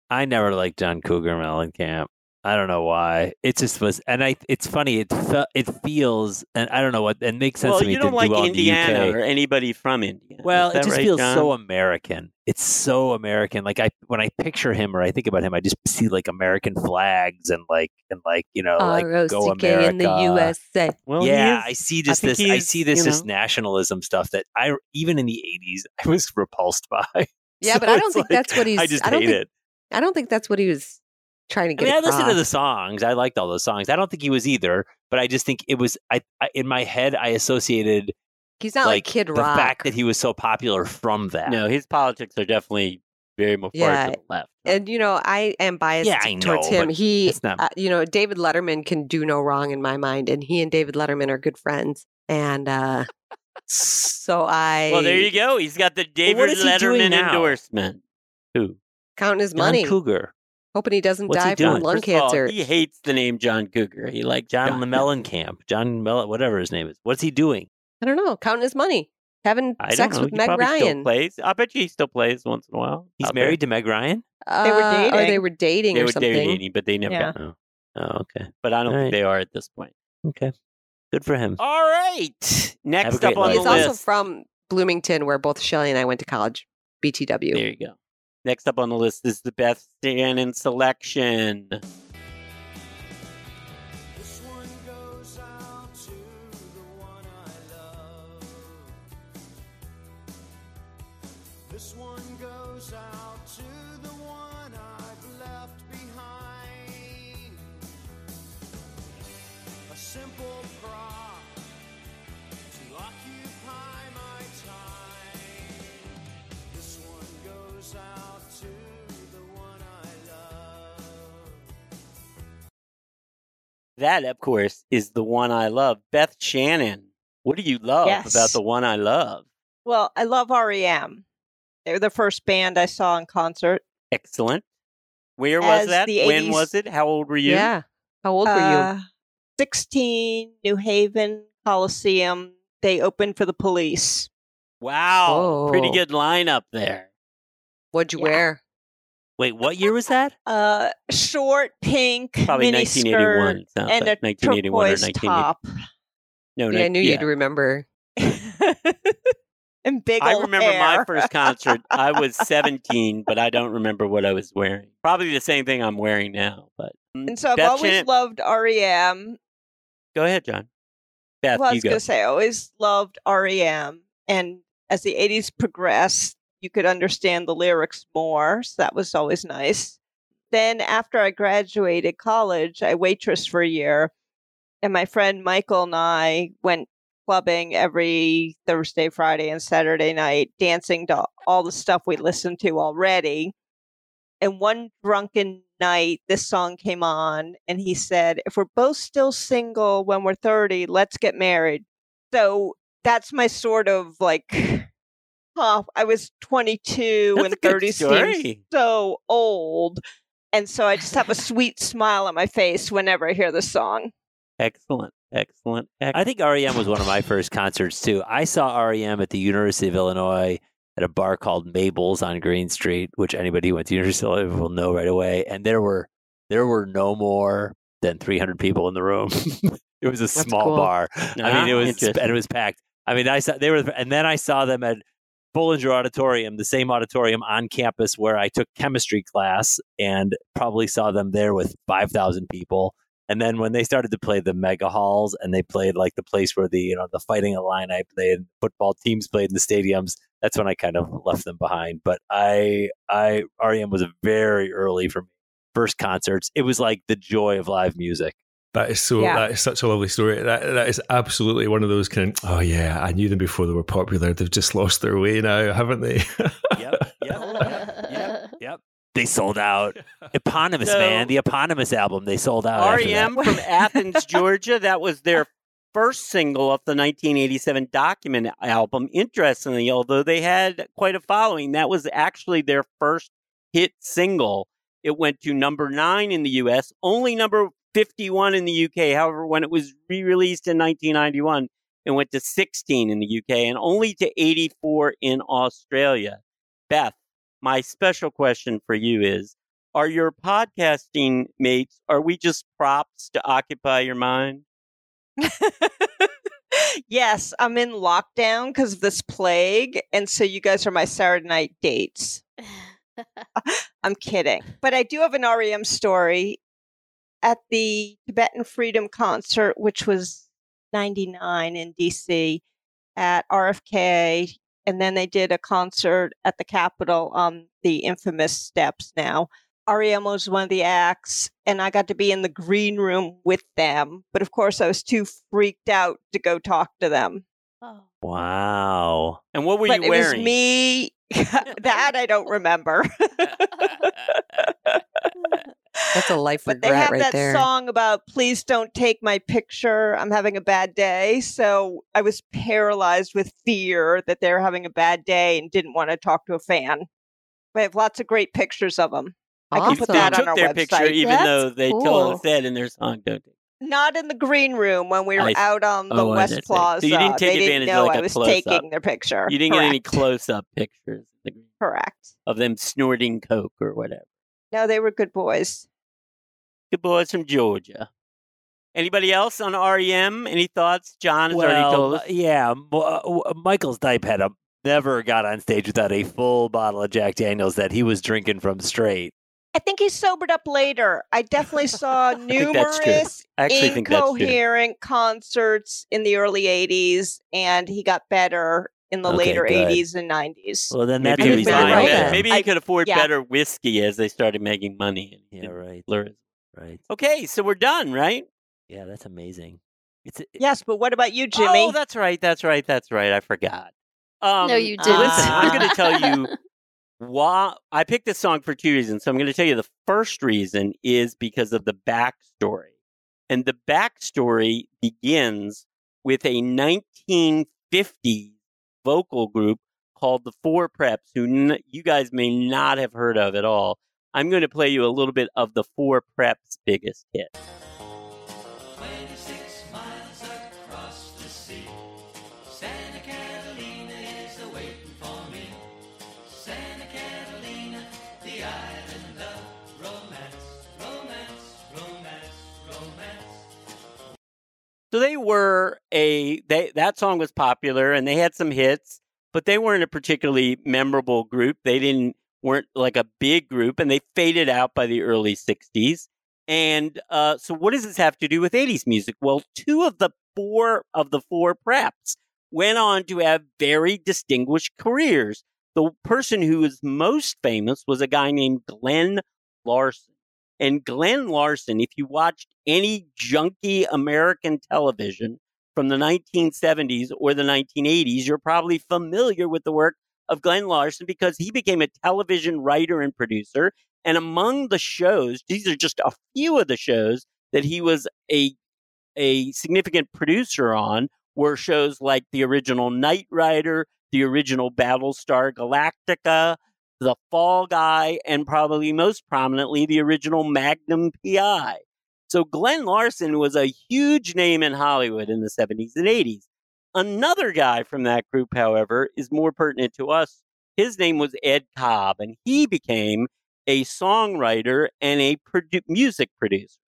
I never liked John Cougar Mellencamp. I don't know why. It just was, and I. It's funny. It fe- it feels, and I don't know what. It makes sense Well, to you to don't do like well Indiana UK. or anybody from Indiana. Well, it just right, feels John? so American. It's so American. Like I, when I picture him or I think about him, I just see like American flags and like and like you know like go America. in the USA. Well, yeah, is- I see just think this. I see this you this know- nationalism stuff that I even in the '80s I was repulsed by. Yeah, So but I don't think like, that's what he's. I just don't hate think, it. I don't think that's what he was trying to I get mean, I listened to the songs. I liked all those songs. I don't think he was either, but I just think it was. I, I in my head, I associated He's not like, Kid the Rock. fact that he was so popular from that. No, his politics are definitely very more far Yeah, to the left. and you know, I am biased Yeah, I towards know, him. but He, not- uh, you know, David Letterman can do no wrong in my mind, and he and David Letterman are good friends. And uh so I well, there you go. He's got the David what is he doing Letterman now? endorsement. Who? counting his John money, Cougar, hoping he doesn't What's he die doing? from lung First of all, cancer. he hates the name John Cougar. He likes John John Mellencamp, John Mel, whatever his name is. What's he doing? I don't know, counting his money, having I sex with he Meg probably Still Ryan. plays. I bet you he still plays once in a while. He's out there. married to Meg Ryan. Uh, were Or they were dating They or were something. dating, but they never Yeah. got. Oh, oh okay, But I don't All think right. they are at this point. okay, good for him. All right. Next up on life. the He's also from Bloomington, where both Shelley and I went to college. BTW. There you go. Next up on the list is the Beth Shannon selection. That, of course, is the one I love. Beth Shannon. What do you love Yes. about the one I love? Well, I love REM. They were the first band I saw in concert. Excellent. Where was that? When 80s was it? How old were you? Yeah. How old were you? Uh, 16, New Haven Coliseum. They opened for the police. Wow. Pretty good lineup there. What'd you yeah. wear? Wait, what year was that? Uh, short pink Probably mini 1981. skirt Sounds and like a 1981 or turquoise 1980. top. No, Yeah, no, I knew yeah. you'd remember. and big I old remember my first concert. I was 17, but I don't remember what I was wearing. Probably the same thing I'm wearing now. But mm, and so I've Beth always Shannon- loved REM. go ahead, John. Beth, well, I you was go. going to say, I always loved REM. And as the 80s progressed, you could understand the lyrics more. So that was always nice. Then, after I graduated college, I waitressed for a year. And my friend Michael and I went clubbing every Thursday, Friday, and Saturday night, dancing to all the stuff we listened to already. And one drunken night, this song came on, and he said, If we're both still single when we're 30, let's get married. So that's my sort of like, huh, I was 22 That's and a 30 seems so old. And so I just have a sweet smile on my face whenever I hear this song. Excellent. Excellent. excellent. I think REM was one of my first concerts too. I saw REM at the University of Illinois at a bar called Mabel's on Green Street, which anybody who went to University of Illinois will know right away. And there were there were no more than 300 people in the room. it was a small cool. bar. I mean, it Ah, was and it was packed. I mean, I saw they were, and then I saw them at Foellinger Auditorium, the same auditorium on campus where I took chemistry class, and probably saw them there with 5,000 people. And then when they started to play the mega halls and they played like the place where the you know the Fighting Illini played, football teams played in the stadiums, that's when I kind of left them behind. But I I REM was very early for me. First concerts, it was like the joy of live music. That is so. Yeah. That is such a lovely story. That that is absolutely one of those kind. Of, oh yeah, I knew them before they were popular. They've just lost their way now, haven't they? Yep, yep, yep, yep. They sold out. Eponymous, So- man. The eponymous album. They sold out. REM from Athens, Georgia. That was their first single off the 1987 Document album. Interestingly, although they had quite a following, that was actually their first hit single. It went to number nine in the US, only number 51 in the UK. However, when it was re released in 1991, it went to 16 in the UK and only to 84 in Australia. Beth, my special question for you is are your podcasting mates are we just props to occupy your mind yes, I'm in lockdown because of this plague. And so you guys are my Saturday night dates. I'm kidding. But I do have an REM story. At the Tibetan Freedom Concert, which was 99 in DC at RFK, and then they did a concert at the Capitol on the infamous steps now. REM was one of the acts, and I got to be in the green room with them. But of course, I was too freaked out to go talk to them. Oh. Wow. And what were but you it wearing? was me. that I don't remember. That's a life but they regret have right that there. song about please don't take my picture i'm having a bad day so i was paralyzed with fear that they're having a bad day and didn't want to talk to a fan i have lots of great pictures of them I can Awesome. put they that on took our their website. picture, even That's though they cool. told said in their song, "Don't." take not in the green room when we were I out on the Oh, west see. So you didn't take they advantage didn't of, know like, i a was close-up. taking their picture You didn't get any close-up pictures correct of them snorting coke or whatever. no they were good boys Good boys from Georgia. Anybody else on REM? Any thoughts? John has already told us. yeah, Michael's uh, w- Michael Stipe had a never got on stage without a full bottle of Jack Daniels that he was drinking from straight. i think he sobered up later i definitely saw think that's true. numerous I actually think that's true. incoherent concerts in the early 80s and he got better in the Okay, later good. 80s and 90s Well, then Maybe that's he was think right. Maybe he could afford yeah. better whiskey as they started making money. Yeah, right. blur his- Right. Okay, so we're done, right? Yeah, that's amazing. It's a, yes but what about you jimmy Oh, that's right. That's right. That's right. I forgot. Um, no, you didn't. Listen, I'm going to tell you why I picked this song for two reasons. So I'm going to tell you the first reason is because of the backstory. And the backstory begins with a 1950 vocal group called the Four Preps, who n- you guys may not have heard of at all. I'm going to play you a little bit of the Four Preps' biggest hit. 26 miles across the sea. Santa Catalina is a waiting for me. Santa Catalina, the island of romance, romance, romance, romance. So they were a they that song was popular and they had some hits, but they weren't a particularly memorable group. They didn't weren't like a big group and they faded out by the early 60s. And uh, so what does this have to do with 80s music? Well, two of the four of the four preps went on to have very distinguished careers. The person who was most famous was a guy named Glen Larson. And Glen Larson, if you watched any junky American television from the 1970s or the 1980s, you're probably familiar with the work of Glen Larson because he became a television writer and producer. And among the shows, these are just a few of the shows that he was a a significant producer on were shows like the original Knight Rider, the original Battlestar Galactica, The Fall Guy, and probably most prominently the original Magnum PI. So Glen Larson was a huge name in Hollywood in the 70s and 80s. Another guy from that group, however, is more pertinent to us. His name was Ed Cobb, and he became a songwriter and a produ- music producer.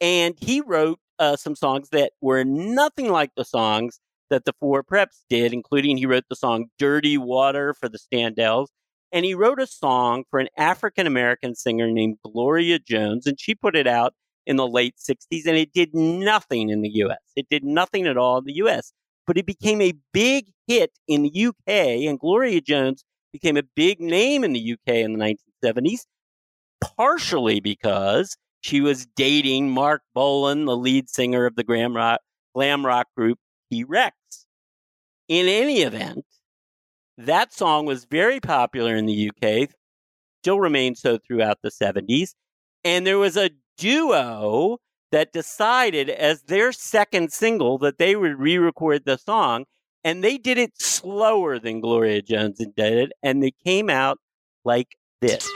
And he wrote uh, some songs that were nothing like the songs that the four preps did, including he wrote the song Dirty Water for the Standells. And he wrote a song for an African American singer named Gloria Jones, and she put it out in the late 60s, and it did nothing in the US. It did nothing at all in the US, but it became a big hit in the UK, and Gloria Jones became a big name in the UK in the 1970s, partially because she was dating Marc Bolan, the lead singer of the glam rock, glam rock group T Rex. In any event, that song was very popular in the UK, still remained so throughout the 70s. And there was a duo that decided as their second single that they would re record the song. And they did it slower than Gloria Jones did it. And they came out like this.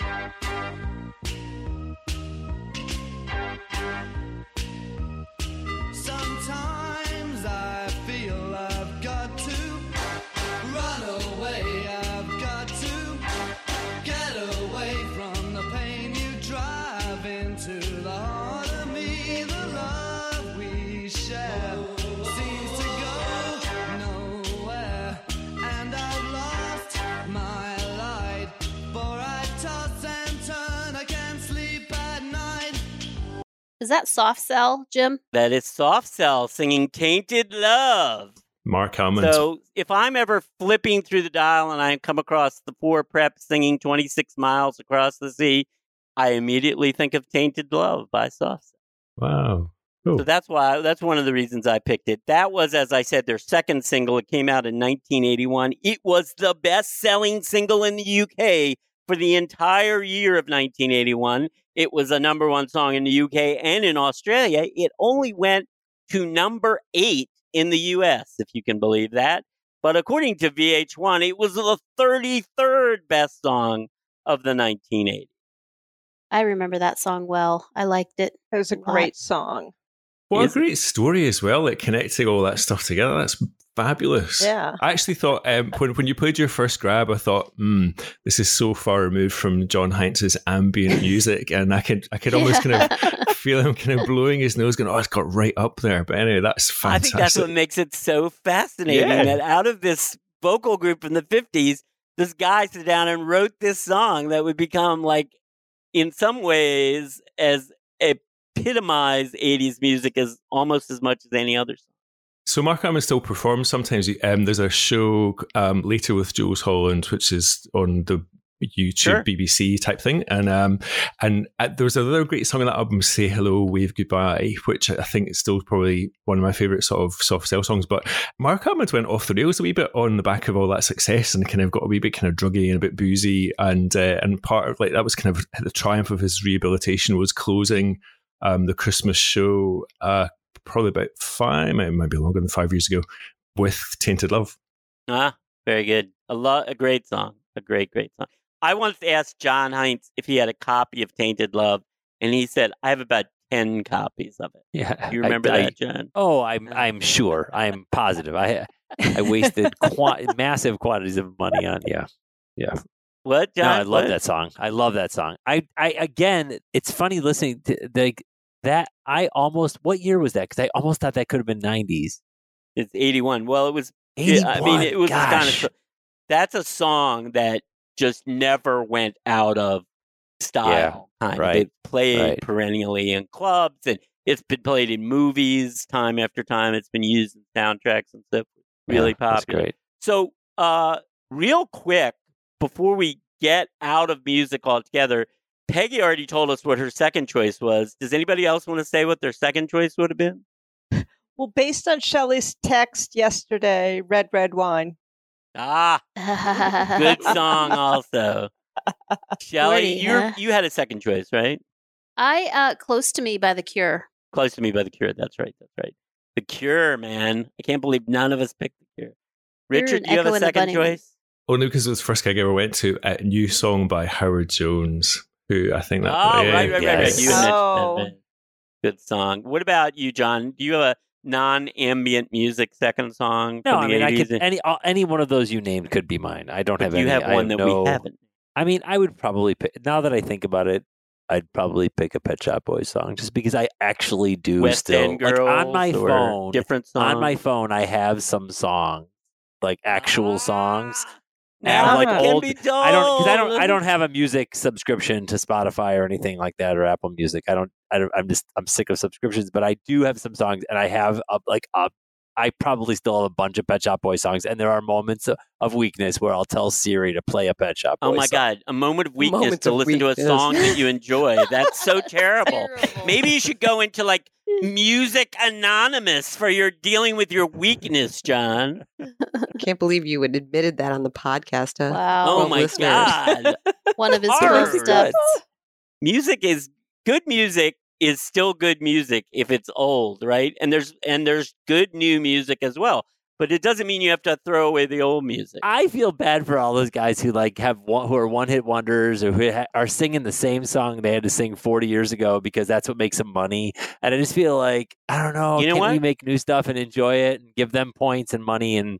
Is that soft cell, Jim? That is Soft Cell singing Tainted Love. Marc Almond. So if I'm ever flipping through the dial and I come across the four prep singing 26 miles across the sea, I immediately think of Tainted Love by Soft Cell. wow. Oh. So that's why that's one of the reasons I picked it. That was, as I said, their second single. It came out in 1981. It was the best-selling single in the UK for the entire year of 1981. It was a number one song in the UK and in Australia. It only went to number eight in the US, if you can believe that. But according to VH1, it was the 33rd best song of the 1980s. I remember that song well. I liked it. It was a Lot. great song. What a great story as well, like connecting all that stuff together. That's fabulous. Yeah. I actually thought um, when when you played your first grab, I thought, hmm, this is so far removed from John Heinz's ambient music, and I could I could almost kind of feel him kind of blowing his nose, going, "Oh, it's got right up there." But anyway, that's fantastic. I think that's what makes it so fascinating Yeah. that out of this vocal group in the 50s, this guy sat down and wrote this song that would become like, in some ways, as epitomize 80s music as almost as much as any other song. So Marc Almond still performs sometimes. Um, there's a show um, later with Jools Holland, which is on the YouTube Sure. BBC type thing, and um, and uh, there was another great song on that album, "Say Hello, Wave Goodbye," which I think is still probably one of my favorite sort of Soft Cell songs. But Marc Almond went off the rails a wee bit on the back of all that success, and kind of got a wee bit kind of druggy and a bit boozy, and uh, and part of like that was kind of the triumph of his rehabilitation was closing um, the Christmas show. Uh, probably about five, maybe might longer than five years ago, with Tainted Love. Ah, very good. A lot, a great song. A great, great song. I once asked John Heinz if he had a copy of Tainted Love, and he said, I have about 10 copies of it. Yeah. You remember I- that, John? Oh, I'm I'm sure. I'm positive. I I wasted qua- massive quantities of money on yeah. Yeah. What, No, John? I love What? that song. I love that song. I I again, it's funny listening to like that I almost what year was that? Cuz I almost thought that could have been 90s. It's 81. Well, it was 81. I mean, it was kind of. That's a song that just never went out of style. kind of. right, It played right. perennially in clubs, and it's been played in movies time after time. It's been used in soundtracks and stuff. Really Yeah, that's popular. great. So, uh, real quick before we get out of music altogether, Peggy already told us what her second choice was. Does anybody else want to say what their second choice would have been? Well, based on Shelley's text yesterday, Red Red Wine. Ah, good song also. Shelley, Gordy, you huh? you had a second choice, right? I uh close to me by the cure. Close to me by the Cure. That's right. That's right. The Cure, man. I can't believe none of us picked the Cure. Richard, do you have a second choice? Only because it was the first gig I ever went to. A new song by Howard Jones, who I think that. Oh, yeah, right, right, right, right. You had mentioned Oh. that. Good song. What about you, John? Do you have a non-ambient music second song? No, from I the mean, I 80s? could any uh, any one of those you named could be mine. I don't But have you any. have I one that no- we haven't. I mean, I would probably pick. Now that I think about it, I'd probably pick a Pet Shop Boys song just because I actually do West still End like Girls on my phone. different songs. On my phone, I have some songs, like actual songs. Ah, I have, Now like, old-. I don't because I don't I don't have a music subscription to Spotify or anything like that or Apple Music. I don't. I don't I'm just I'm sick of subscriptions, but I do have some songs, and I have a, like a. I probably still have a bunch of Pet Shop Boys songs, and there are moments of, of weakness where I'll tell Siri to play a Pet Shop Boys Oh my song. God! A moment of weakness Moments to of listen to a song that you enjoy. That's so terrible. Terrible. Maybe you should go into like Music Anonymous for your dealing with your weakness, John. Can't believe you had admitted that on the podcast. Huh? Wow. Oh my listeners. God! One of his Hard. first steps. music is good. Music is still good music if it's old, right? And there's and there's good new music as well. But it doesn't mean you have to throw away the old music. I feel bad for all those guys who like have one, who are one hit wonders or who ha- are singing the same song they had to sing 40 years ago because that's what makes them money. And I just feel like I don't know. You know can we make new stuff and enjoy it and give them points and money and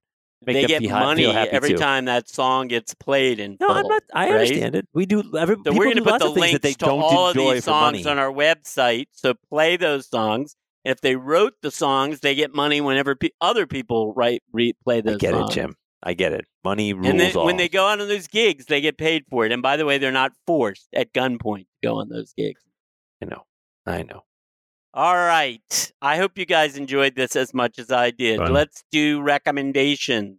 they get money every time that song gets played in No. I'm not. I right? understand it. We do. Every, So people we're going do to put the links that they to don't all of these songs money. on our website. So play those songs. And if they wrote the songs, they get money whenever pe- other people write re- play those I get songs. it, Jim. I get it. Money rules And then all. when they go out on those gigs, they get paid for it. And by the way, they're not forced at gunpoint to go on those gigs. I know. I know. All right. I hope you guys enjoyed this as much as I did. Fun. Let's do recommendations.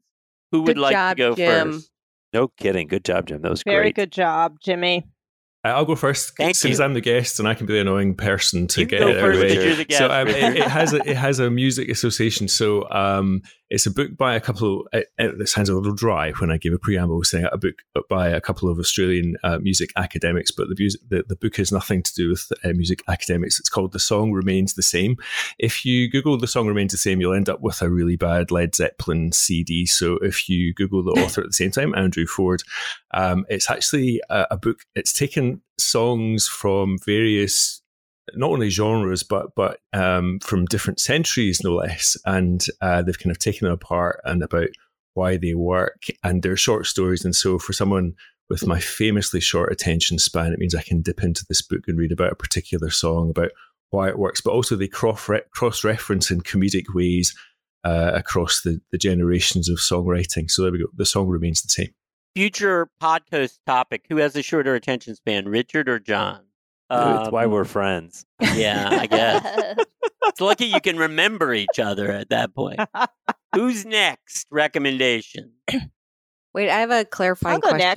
Who would Good like job, to go Jim. first? No kidding. Good job, Jim. That was Very great. good job, Jimmy. I'll go first Thank since you. I'm the guest and I can be the annoying person to You get it out first the you're the guest. So um, it, it has a, it has a music association. So um, it's a book by a couple. Of, it, it sounds a little dry when I give a preamble saying a book by a couple of Australian uh, music academics, but the, music, the the book has nothing to do with uh, music academics. It's called "The Song Remains the Same." If you Google "The Song Remains the Same," you'll end up with a really bad Led Zeppelin CD. So if you Google the author at the same time, Andrew Ford, um, it's actually a, a book. It's taken songs from various not only genres but but um, from different centuries no less. And uh, they've kind of taken them apart and about why they work and they're short stories. And so for someone with my famously short attention span it means i can dip into this book and read about a particular song about why it works. But also they cross reference in comedic ways uh, across the, the generations of songwriting. So there we go. The song remains the same Future podcast topic: Who has a shorter attention span, Richard or John? That's why Um, we're friends. Yeah, I guess. It's lucky you can remember each other at that point. Who's next? Recommendation. Wait, I have a clarifying I'll go question.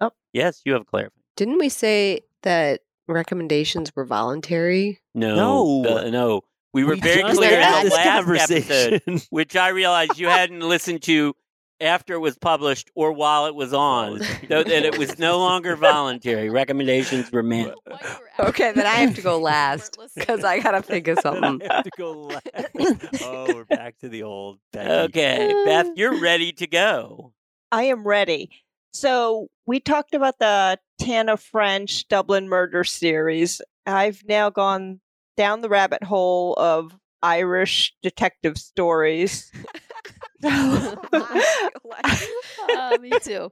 next. Yes, you have clarified. Didn't we say that recommendations were voluntary? No, No. the- no. We were We very clear in the this last episode, which I realized you hadn't listened to after it was published or while it was on, though, that it was no longer voluntary. Recommendations were made. Okay, then I have to go last because I gotta think of something. I have to go last. oh, we're back to the old. Becky. Okay, Beth, you're ready to go. I am ready. So we talked about the Tana French Dublin murder series. I've now gone down the rabbit hole of Irish detective stories. Uh, me too.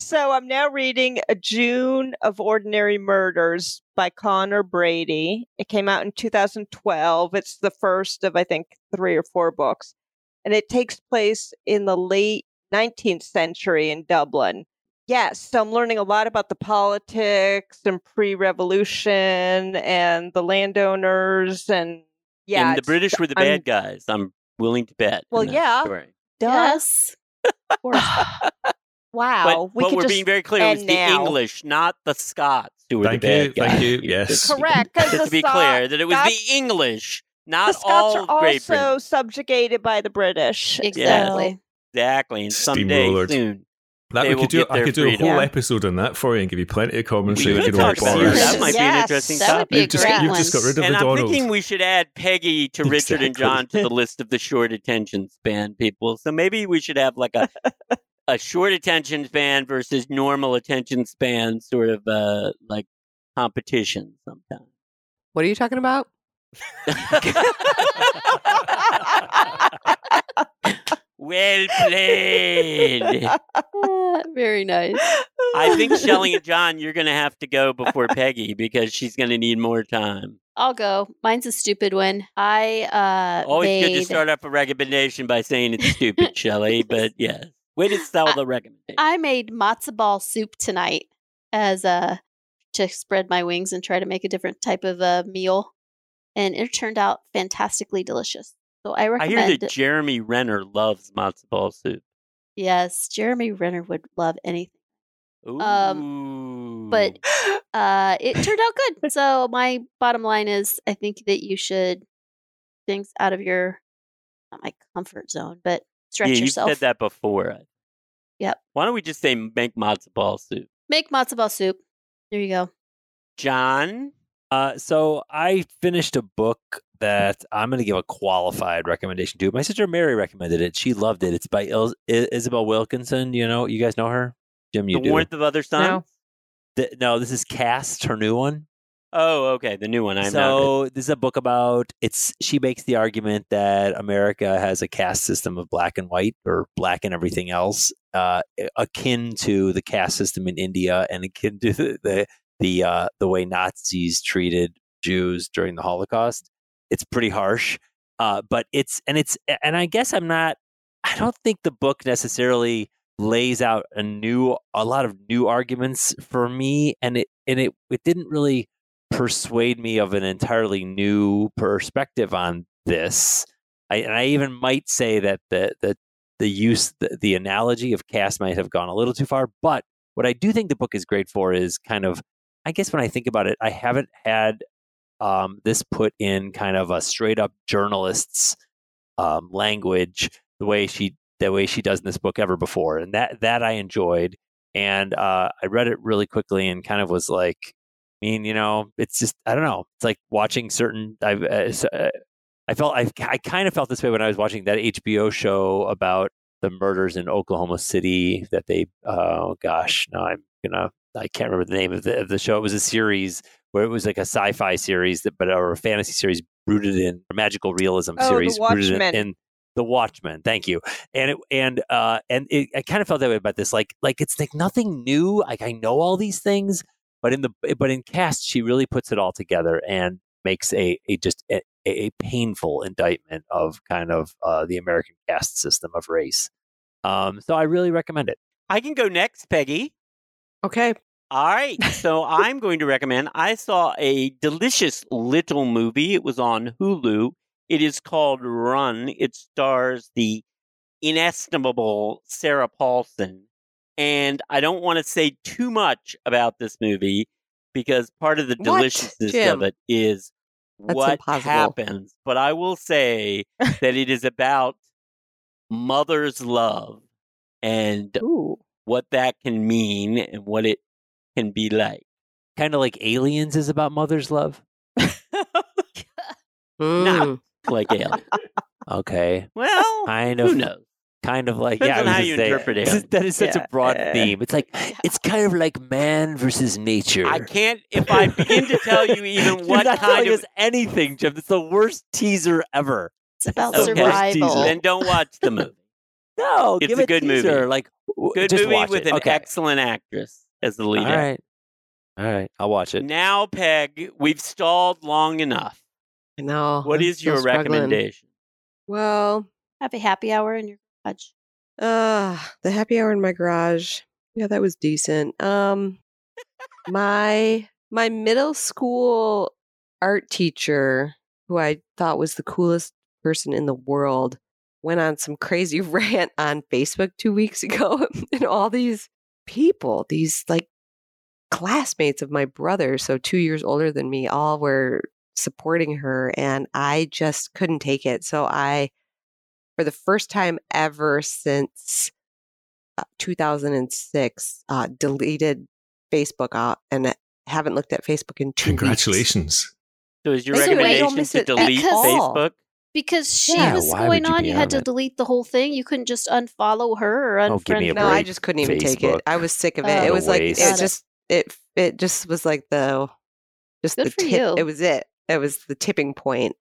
So I'm now reading A June of Ordinary Murders by Conor Brady. It came out in 2012. It's the first of, I think, three or four books. And it takes place in the late 19th century in Dublin. Yes, so I'm learning a lot about the politics and pre revolution and the landowners. And yeah, and the British were the I'm- bad guys. I'm willing to bet. Well, yeah. story. Duh. Yes. Of. Wow. But, we but could we're just being very clear. It was the now. English, not the Scots, who were Thank the bad you, guys. thank you, yes. Correct. Just the to be Scots- clear, that it was the English, not the not Scots all are Great Britain. also subjugated by the British. exactly. Exactly, and someday soon. That They we could do. I their could do a whole episode on that for you and give you plenty of We commentary. could talk about that. That might be an interesting That would topic. be a You've just, great you've just got rid of and the I'm Donald. thinking we should add Peggy to Richard and John to the list of the short attention span people. So maybe we should have like a a short attention span versus normal attention span sort of uh like competition sometime. What are you talking about? well played. Very nice. I think Shelley and John, you're going to have to go before Peggy because she's going to need more time. I'll go. Mine's a stupid one. I uh Always made, good to start off a recommendation by saying it's stupid, Shelley. But yes, way to sell the recommendation. I made matzo ball soup tonight as a to spread my wings and try to make a different type of a meal, and it turned out fantastically delicious. So I I hear that Jeremy Renner loves matzo ball soup. yes, Jeremy Renner would love anything. Ooh. Um, but uh, it turned out good. So my bottom line is, I think that you should things out of your not my comfort zone, but stretch yeah, you've said that before. Yep. Why don't we just say make matzo ball soup? Make matzo ball soup. There you go. John, Uh, so I finished a book that I'm going to give a qualified recommendation to. My sister Mary recommended it. She loved it. It's by Il- I- Isabel Wilkerson. You know, you guys know her. Jim, you the do. warmth of other suns. Th- no, this is Caste, her new one. Oh, okay, the new one. I'm not. so this is a book about it's. She makes the argument that America has a caste system of black and white, or black and everything else, uh, akin to the caste system in India and akin to the the the, uh, the way Nazis treated Jews during the Holocaust. It's pretty harsh, uh, but it's and it's and I guess I'm not. I don't think the book necessarily lays out a new a lot of new arguments for me, and it and it it didn't really persuade me of an entirely new perspective on this. I, and I even might say that the the the use the, the analogy of caste might have gone a little too far. But what I do think the book is great for is kind of I guess when I think about it, I haven't had um, this put in kind of a straight up journalist's um, language the way she the way she does in this book ever before, and that that I enjoyed. And uh, I read it really quickly and kind of was like, I mean, you know, it's just I don't know. It's like watching certain. I uh, uh, I felt I I kind of felt this way when I was watching that HBO show about the murders in Oklahoma City that they oh gosh now I'm gonna I can't remember the name of the of the show. It was a series where it was like a sci-fi series that but or a fantasy series rooted in a magical realism Oh, The series rooted in, in the Watchmen. Thank you. And it and uh and it, I kind of felt that way about this. Like like it's like nothing new. Like I know all these things, but in the but in caste she really puts it all together and makes a a just a, a painful indictment of kind of uh, the American caste system of race. Um, so I really recommend it. I can go next, Peggy. Okay. All right. So I'm going to recommend. I saw a delicious little movie. It was on Hulu. It is called Run. It stars the inestimable Sarah Paulson. And I don't want to say too much about this movie because part of the deliciousness of it is That's what impossible. happens. But I will say that it is about mother's love and Ooh. what that can mean and what it can be like. Kind of like Aliens is about mother's love. Mm. Like alien. Okay, Well, kind who of, knows? kind of like Depends yeah. I on was how you say, interpret this is- it. That is such Yeah. a broad theme. It's like it's kind of like man versus nature. I can't. If I begin to tell you even You're what not kind of, anything, Jim. It's the worst teaser ever. It's about Okay. survival. then don't watch the movie. No, It's give a good movie. Like Good just movie watch with it. an okay. excellent actress as the All lead. actor. right, all right. I'll watch it. Now, Peg, we've stalled long enough. I know. What I'm is your struggling. recommendation? Well, Have a happy hour in your garage. uh, the happy hour in my garage. Yeah, that was decent. Um, my my middle school art teacher, who I thought was the coolest person in the world, went on some crazy rant on Facebook two weeks ago, and all these people, these like classmates of my brother, so two years older than me, all were supporting her, and I just couldn't take it. So I, for the first time ever since uh, 2006, uh, deleted Facebook out and haven't looked at Facebook in two weeks. Congratulations. So, is your Thank you. I don't recommendation to delete. Facebook? Because she Yeah, was going you on, be you on had to it? delete the whole thing. You couldn't just unfollow her or Oh, unfriend give me a her. No, I just couldn't even take it. I was sick of it. Oh. it was like waste. it Got it. just it it just was like the just Good the for tip. you. It was it. It was the tipping point.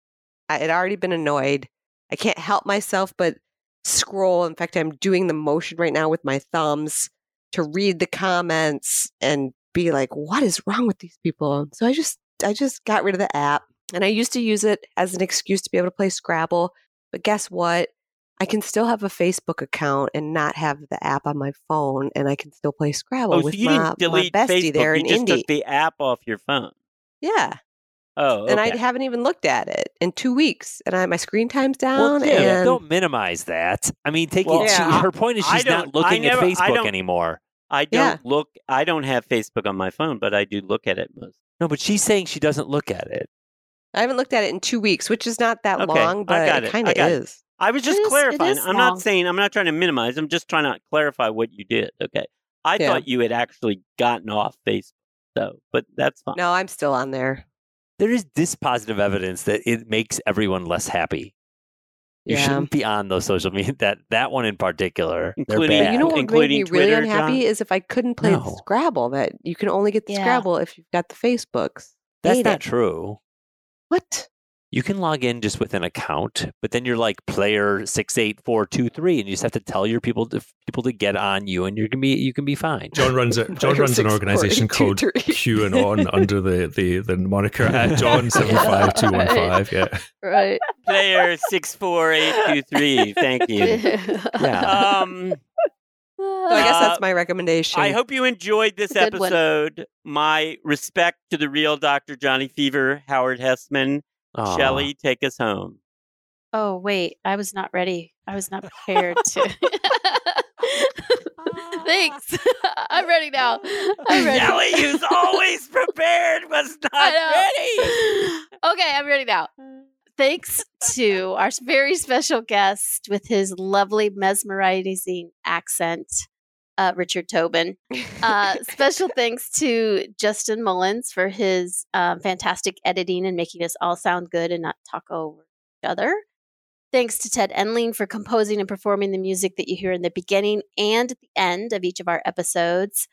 I had already been annoyed. I can't help myself but scroll. In fact, I'm doing the motion right now with my thumbs to read the comments and be like, "What is wrong with these people?" So I just I just got rid of the app, and I used to use it as an excuse to be able to play Scrabble. But guess what? I can still have a Facebook account and not have the app on my phone, and I can still play Scrabble Oh, so with you my, didn't delete my bestie Facebook. there you in just Indy. took the app off your phone. yeah, Oh, and I haven't even looked at it in two weeks, and I, my screen time's Well, down. And don't minimize that. I mean, take Well, it. She, her point is she's not looking never- at Facebook don't- anymore. I don't Yeah. look. I don't have Facebook on my phone, but I do look at it most. No, but she's saying she doesn't look at it. I haven't looked at it in two weeks, which is not that Okay, long, I but got it it. kind of is. it. is. I was just is- it clarifying. is I'm long. not saying. I'm not trying to minimize. I'm just trying to clarify what you did. Okay. I Yeah. thought you had actually gotten off Facebook, so but that's fine. No, I'm still on there. There is this positive evidence that it makes everyone less happy. You Yeah. shouldn't be on those social media. That that one in particular, Including- bad. You know what made including me really Twitter, unhappy John? is if I couldn't play No. Scrabble. That you can only get the Yeah. Scrabble if you've got the Facebooks. That's Hate not it. true. What? You can log in just with an account, but then you're like player six eight four two three, and you just have to tell your people to people to get on you, and you can be you can be fine. John runs a John Player runs an six, four, organization called two, called three. QAnon under the, the, the moniker at John seven five two one five. Yeah, Right. Player six four eight two three. Thank you. Yeah. Um, So I guess Uh, that's my recommendation. I hope you enjoyed this It's a one. episode. My respect to the real Dr. Johnny Fever, Howard Hesseman. Aw. Shelley, take us home. oh wait, I was not ready. I was not prepared to. Thanks. I'm ready now. I'm ready. Ellie, who's always prepared, was not ready. okay, I'm ready now. Thanks to our very special guest with his lovely, mesmerizing accent, uh, Richard Tobin. Uh, special thanks to Justin Mullins for his um, fantastic editing and making us all sound good and not talk over each other. Thanks to Ted Enling for composing and performing the music that you hear in the beginning and at the end of each of our episodes.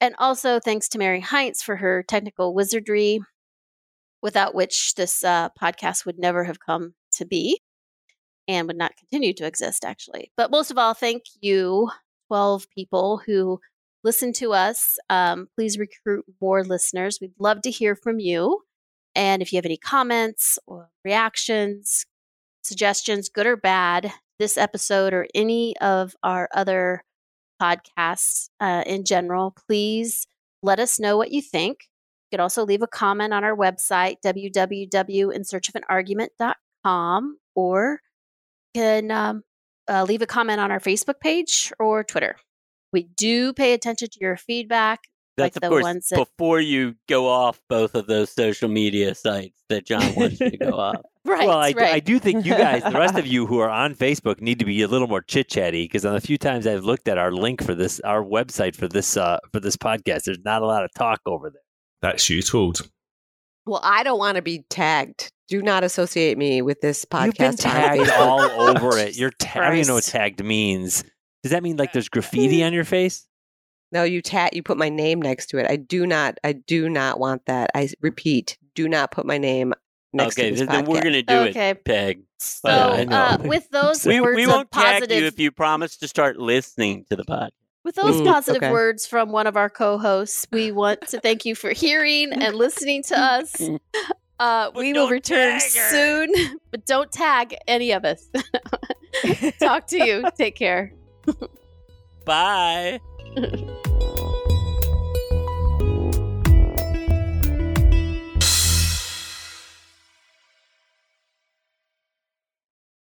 And also thanks to Mary Heinz for her technical wizardry, without which this uh, podcast would never have come to be and would not continue to exist, actually. But most of all, thank you, 12 people who listen to us. Um, please recruit more listeners. We'd love to hear from you. And if you have any comments or reactions, suggestions, good or bad, this episode or any of our other podcasts uh, in general, please let us know what you think. You can also leave a comment on our website, www.insearchofanargument.com, or you can um, uh, leave a comment on our Facebook page or Twitter. We do pay attention to your feedback. That's like of the course ones that- before you go off both of those social media sites that John wants you to go off. Right, well, I, right. I do think you guys, the rest of you who are on Facebook, need to be a little more chit chatty because on the few times I've looked at our link for this, our website for this, uh, for this podcast, there's not a lot of talk over there. That's you told. Well, I don't want to be tagged. Do not associate me with this podcast. You've been tagged all over it. You're ta- I don't even know what tagged means. Does that mean like there's graffiti on your face? No, you tat. You put my name next to it. I do not. I do not want that. I repeat. Do not put my name next okay, to this then, then we're going to do Okay. it, Peg. So, Yeah, I know. uh, with those We, words we won't of tag positive, you if you promise to start listening to the podcast. With those Mm, positive okay. words from one of our co-hosts, we want to thank you for hearing and listening to us. Uh, we will return soon, but don't tag any of us. Talk to you. Take care. Bye.